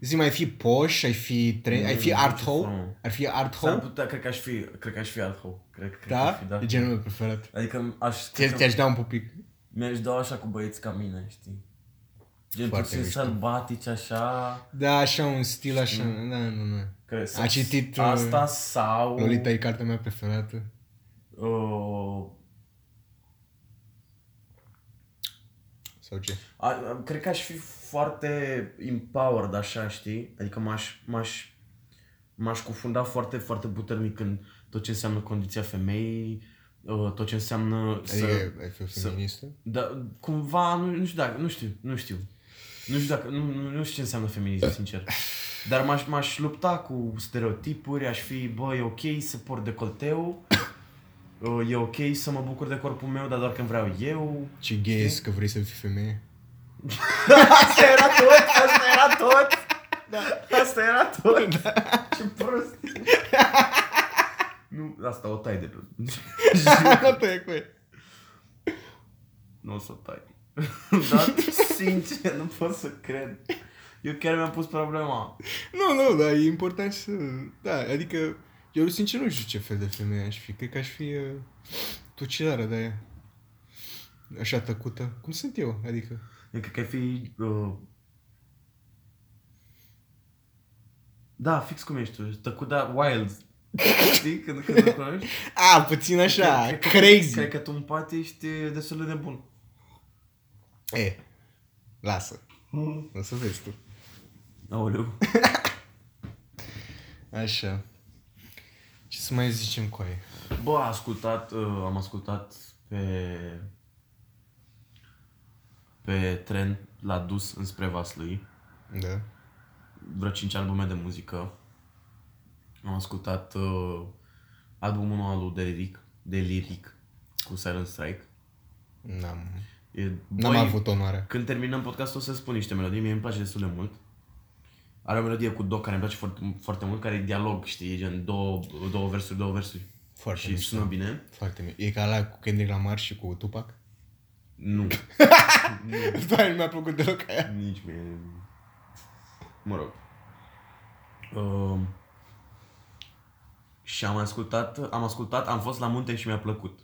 Zi, mai fi poș, ai fi, tre- Nu, ai fi nu art știu, ho? frumos. Ar fi art s-ar ho? putea, cred că aș fi, cred că aș fi altfel. Cred, cred că Da? aș fi, da. E genul meu preferat. Adică aș, Ți- cred că Ți-aș da un pupic. mi-aș da așa cu băieți ca mine, știi? Gen Foarte puțin mișto. sălbatici așa. Da, așa, un stil așa. Da, nu, nu. Cred, A citit, uh, Asta sau... Lolita e cartea mea preferată. Uh, Sau ce? A, a- cred că aș fi foarte empowered, așa, știi? Adică m-aș, m-aș, m-aș cufunda foarte, foarte puternic în tot ce înseamnă condiția femeii, uh, tot ce înseamnă să... Adică ai fi o să- feministă? Da, cumva, nu, nu știu dacă, nu știu, nu știu. Nu știu dacă, nu, nu, nu știu ce înseamnă feminism, sincer. Dar m-aș, m-aș lupta cu stereotipuri, aș fi, bă, e ok să port decolteu, uh, e ok să mă bucur de corpul meu, dar doar când vreau eu. Ce gay ești că vrei să fii femeie? Asta era tot, asta era tot. Da. Asta era tot. Da. Ce prost. Nu, asta o tai de pe... Asta e cu ea. nu o să o tai. Dar, sincer, nu pot să cred. Eu chiar mi-am pus problema. Nu, nu, dar e important să... Da, adică... Eu sincer nu știu ce fel de femeie aș fi. Cred că aș fi uh, tucilară de aia. Așa tăcută. Cum sunt eu, adică... Eu cred că ai fi... Uh... Da, fix cum ești tu. Tăcut, da, wild. Știi? Când, când o cunoști? A, puțin așa, Cred că- crazy. Cred că tu în poate ești destul de nebun. E, lasă. O să vezi tu. Aoleu. Așa. Ce să mai zicem cu aia? Bă, am ascultat, uh, am ascultat pe pe tren l-a dus înspre Vaslui Da. vreo 5 albume de muzică. Am ascultat uh, albumul nou al lui Deliric, Deliric cu Silent Strike. N-am, E, n-am băi, avut onoarea. Când terminăm podcastul o să spun niște melodii, mie îmi place destul de mult. Are o melodie cu Doc care îmi place foarte, foarte mult, care e dialog, știi, e gen două, două versuri, două versuri. Foarte și mișto. sună bine. Foarte mișto. E ca la cu Kendrick Lamar și cu Tupac? Nu. Da, nu mi-a plăcut deloc aia. Nici mie. Mă rog. Um, și am ascultat, am ascultat, am fost la munte și mi-a plăcut.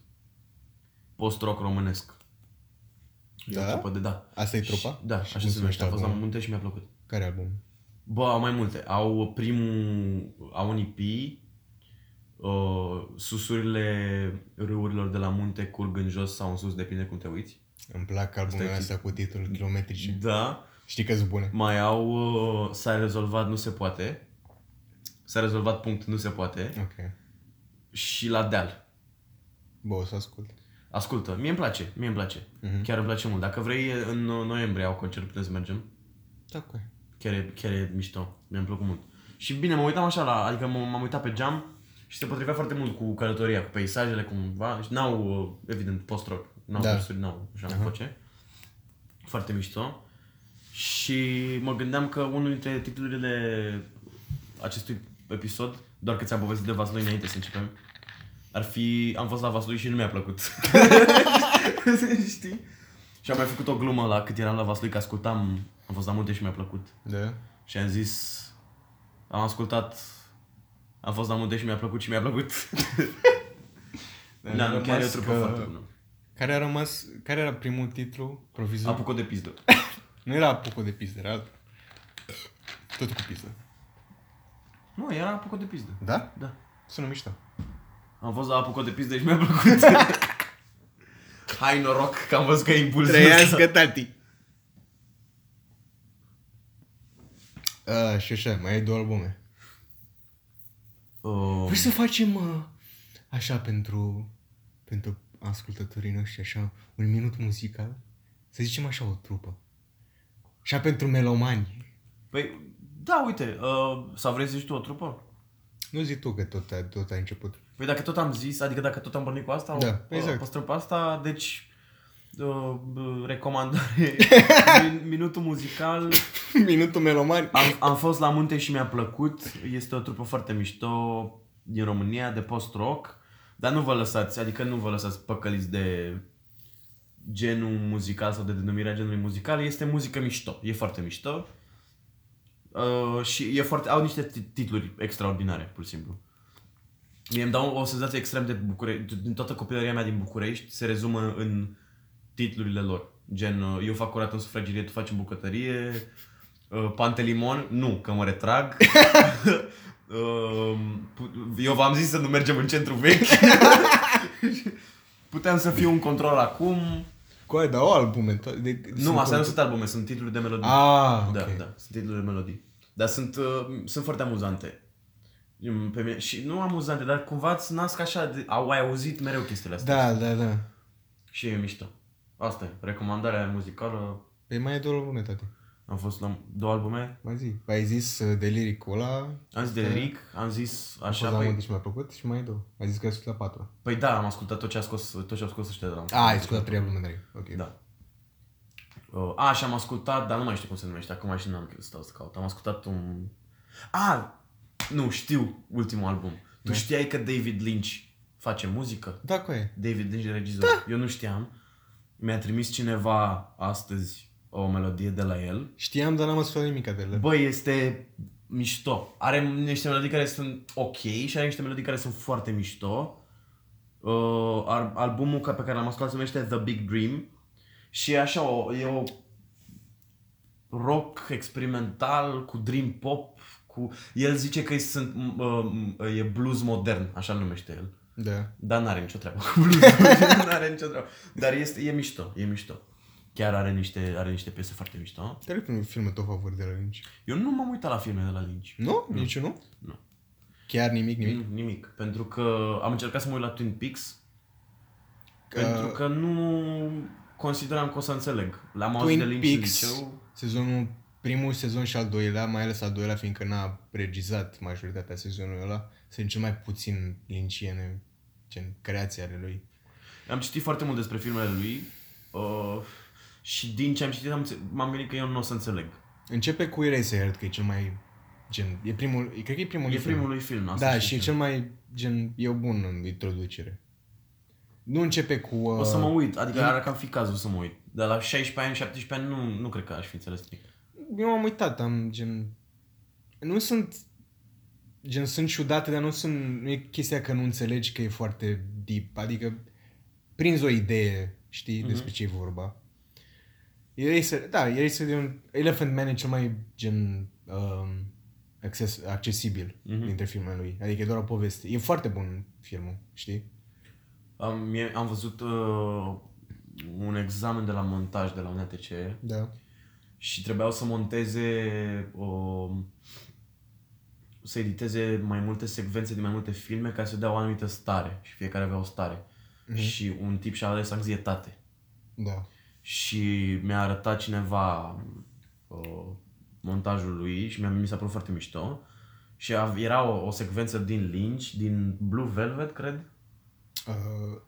Post-rock românesc. E Da? o trupă de da. Asta e Și- trupa? Da, Și așa cum se numește. Am fost la albumul? munte și mi-a plăcut. Care album? Bă, au mai multe. Au primul, au un EP, uh, susurile râurilor de la munte curg în jos sau în sus, depinde cum te uiți. Îmi plac albumele Asta e astea cu titluri kilometrice. Da. Știi că sunt bune. Mai au uh, S-a rezolvat, nu se poate. S-a rezolvat, punct, nu se poate. Ok. Și la deal. Bă, o să ascult. Ascultă, mie îmi place, mie îmi place. Mhm. Chiar îmi place mult. Dacă vrei, în noiembrie au concert, putem să mergem. Da, cu aia. Chiar e, chiar e mișto. Mi-a plăcut mult. Și bine, mă uitam așa la, adică m- m-am uitat pe geam și se potrivea foarte mult cu călătoria, cu peisajele, cumva. Și n-au, uh, evident, post-rock. N-au Da. da. versuri, n-au așa Aha. uh voce. Foarte mișto. Și mă gândeam că unul dintre titlurile acestui episod, doar că ți-am povestit de Vaslui înainte să începem, ar fi Am fost la Vaslui și nu mi-a plăcut. Știi? Și am mai făcut o glumă la cât eram la Vaslui, că ascultam, am fost la multe și mi-a plăcut. Da? Și am zis, am ascultat, am fost la multe și mi-a plăcut și mi-a plăcut. Da, nu, chiar e o trupă că- foarte bună. Care a rămas, care era primul titlu? Provizor? Apucă de pizdă. Nu era Apuco de pizdă, era altul. Tot cu pizdă. Nu, era Apucă de pizdă. Da? Da. Sună mișto. Am fost la Apucă de pizdă și mi-a plăcut. Hai noroc că am văzut că e impulsul ăsta. tati! Uh, și așa, mai ai două albume. Um, Vrei să facem uh, așa pentru, pentru ascultătorii noștri, așa, un minut muzical? Să zicem așa o trupă. Așa pentru melomani. Păi, da, uite, uh, sau vrei să zici tu o trupă? Nu zi tu că tot, a- tot ai început. Păi dacă tot am zis, adică dacă tot am pornit cu asta, Da, o, exact. păstrăm pe asta, deci uh, uh, recomandare, min- minutul muzical, Minutul melomani. am, am fost la munte și mi-a plăcut, este o trupă foarte mișto din România, de post-rock, dar nu vă lăsați, adică nu vă lăsați păcăliți de genul muzical sau de denumirea genului muzical, este muzică mișto, e foarte mișto. Uh, și e foarte, au niște ti- titluri extraordinare, pur și simplu. Mie îmi dau o senzație extrem de București, din toată copilăria mea din București se rezumă în titlurile lor. Gen, uh, eu fac curat în sufragerie, tu faci în bucătărie, uh, Pantelimon, nu, că mă retrag. Uh, pu- eu v-am zis să nu mergem în centru vechi. Puteam să fiu un control acum. Cu aia, dar o albume. to- De, Nu, astea nu sunt albume, sunt titluri de melodii. Ah, Da, ok. da, sunt titluri de melodii. Dar sunt, uh, sunt foarte amuzante. Mm, Pe mine, și nu amuzante, dar cumva îți nasc așa, de, au ai auzit mereu chestiile astea. Da, da, da. Și e mișto. Asta e, recomandarea muzicală. Păi mai ai două albume, tati. Am fost la două albume. Mai zi. Ai zis uh, de liricul ăla. Am zis de Rick, am zis Așa, așa, la păi, păi... și mi-a plăcut și mai ai două. Ai zis că ai ascultat patru. păi da, am ascultat tot ce a scos, tot ce au scos ăștia de la A, ai ascultat trei albume de Rick. Ok. Da. Uh, a, și am ascultat, dar nu mai știu cum se numește, acum și n-am stau să caut. Am ascultat un... A, nu, știu ultimul album. Tu Da. știai că David Lynch face muzică? Da, cu aia. David Lynch e regizor. Da. Eu nu știam. Mi-a trimis cineva astăzi o melodie de la el. Știam, dar n-am ascultat nimic de ele. Băi, este mișto. Are niște melodii care sunt ok și are niște melodii care sunt foarte mișto. Uh, ar- albumul ca- pe care l-am ascultat se numește The Big Dream și e așa, o, e o rock experimental cu dream pop, cu... El zice că sunt, m- uh, e blues modern, așa îl numește el. Da. Dar n-are nicio treabă cu blues. n-are nicio treabă. Dar este, e mișto, e mișto. Chiar are niște, are niște piese foarte mișto. Care e filmul tău favorit de la Lynch? Eu nu m-am uitat la filme de la Lynch. Nu? Nici nu? Nu. Chiar nimic, nimic? Nimic. Nimic. Pentru că am încercat să mă uit la Twin Peaks. Că- Pentru că nu consideram că o să înțeleg. L-am auzit Twin de Lynch în Peaks, liceu. sezonul, primul sezon și al doilea, mai ales al doilea, fiindcă n-a regizat majoritatea sezonului ăla, sunt cel mai puțin linciene, gen creații ale lui. Am citit foarte mult despre filmele lui. Uh, și din ce am citit am, înțe- m-am gândit că eu nu o să înțeleg. Începe cu Eraserhead, că e cel mai, gen, e primul, cred că e primul E film. primul lui film. Asta Da, știu și e eu. cel mai, gen, e o bună introducere. Nu începe cu... Uh, O să mă uit, adică ar cam fi cazul să mă uit. De la 16 ani, 17 ani nu, nu cred că aș fi înțeles nimic. Eu m-am uitat, am gen... Nu sunt... Gen, sunt ciudate, dar nu sunt... Nu e chestia că nu înțelegi că e foarte deep. Adică, prinzi o idee, știi, Mhm. despre ce e vorba. Eraser, da, Eraser e un... Elephant Man e cel mai, gen, um, acces, accesibil Mhm. dintre filmele lui. Adică e doar o poveste. E foarte bun filmul, știi? Am, mie, am văzut uh, un examen de la montaj de la UNTC Da. și trebuiau să monteze o, să editeze mai multe secvențe din mai multe filme ca să dea o anumită stare și fiecare avea o stare. Mhm. Și un tip și-a ales anxietate. Da. Și mi-a arătat cineva uh, montajul lui și mi-a, mi s-a părut foarte mișto. Și a, era o, o secvență din Lynch, din Blue Velvet, cred. Uh,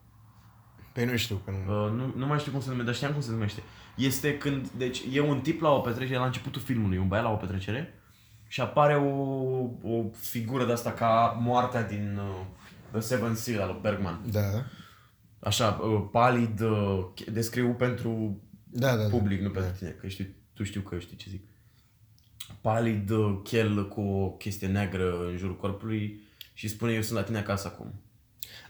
pe nu știu că nu... Uh, nu, nu mai știu cum se numește, dar știam cum se numește. Este când, deci e un tip la o petrecere, la începutul filmului, un băiat la o petrecere și apare o, o figură de asta ca moartea din uh, The Seven Seal al lui Bergman. Da. Așa, uh, palid, uh, descriu pentru Da, da, da. public, nu pentru da. tine, că știu, tu știu că știi ce zic. Palid, uh, chel cu o chestie neagră în jurul corpului și spune eu sunt la tine acasă acum.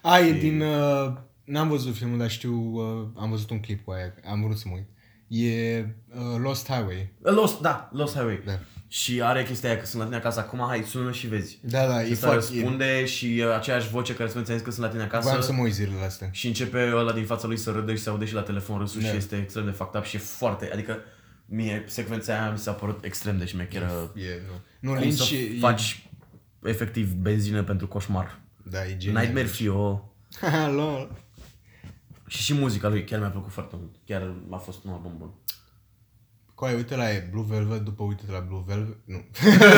A, e din... Uh, n-am văzut filmul, dar știu... Uh, am văzut un clip cu aia. Am vrut să mă uit. E uh, Lost Highway. Lost, da, Lost Highway. Da. Și are chestia aia că sunt la tine acasă acum, hai, sună și vezi. Da, da, Și e ăsta foarte... E, răspunde și uh, aceeași voce care spune ți că sunt la tine acasă. voiam să mă uit zilele astea. Și începe ăla din fața lui să râde și se aude și la telefon râsul Da. și este extrem de fucked up și e foarte, adică mie secvența aia mi s-a părut extrem de șmecheră. E, nu. Nu, Cum Lynch să e... faci efectiv benzină pentru coșmar. Da, e genial. Nightmare Fio. Haha, lol. Și și muzica lui chiar mi-a plăcut foarte mult. Chiar a fost un album bun. Coai, uite la e Blue Velvet, după uite la Blue Velvet. Nu.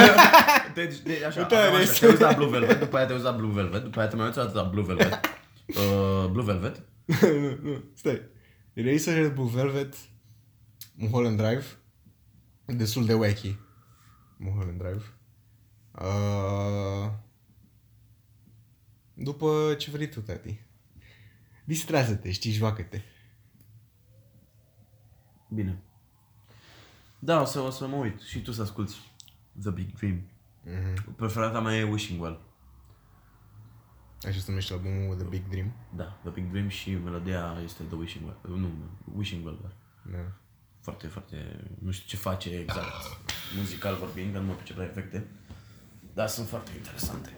Deci, de, așa, Uite, aveam rest. așa, te uiți la Blue Velvet, după aia te uiți la Blue Velvet, după aia te mai uiți la Blue Velvet. Uh, Blue Velvet. nu, nu, stai. Eraserhead Blue Velvet, Mulholland Drive, destul de wacky. Mulholland Drive. Uh, după ce vrei tu, tati. Distrează-te, știi, joacă-te. Bine. Da, o să, o să mă uit și tu să asculti The Big Dream. Mm-hmm. Preferata mea e Wishing Well. Așa se numește albumul The Big Dream. Da, The Big Dream și melodia este The Wishing Well. Nu, Wishing Well, dar Da. foarte, foarte... Nu știu ce face exact muzical vorbind, că nu mă pricep la efecte. Dar sunt foarte interesante.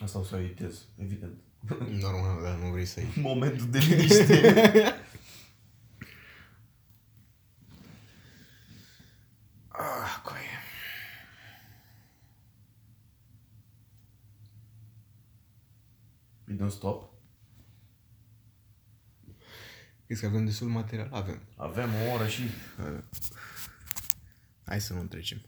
Asta o să o editez, evident. Normal, dar nu vrei să iei. Momentul de liniște. Ah, coaie. E din stop. Crezi că avem destul material? Avem. Avem o oră și... Hai să nu trecem.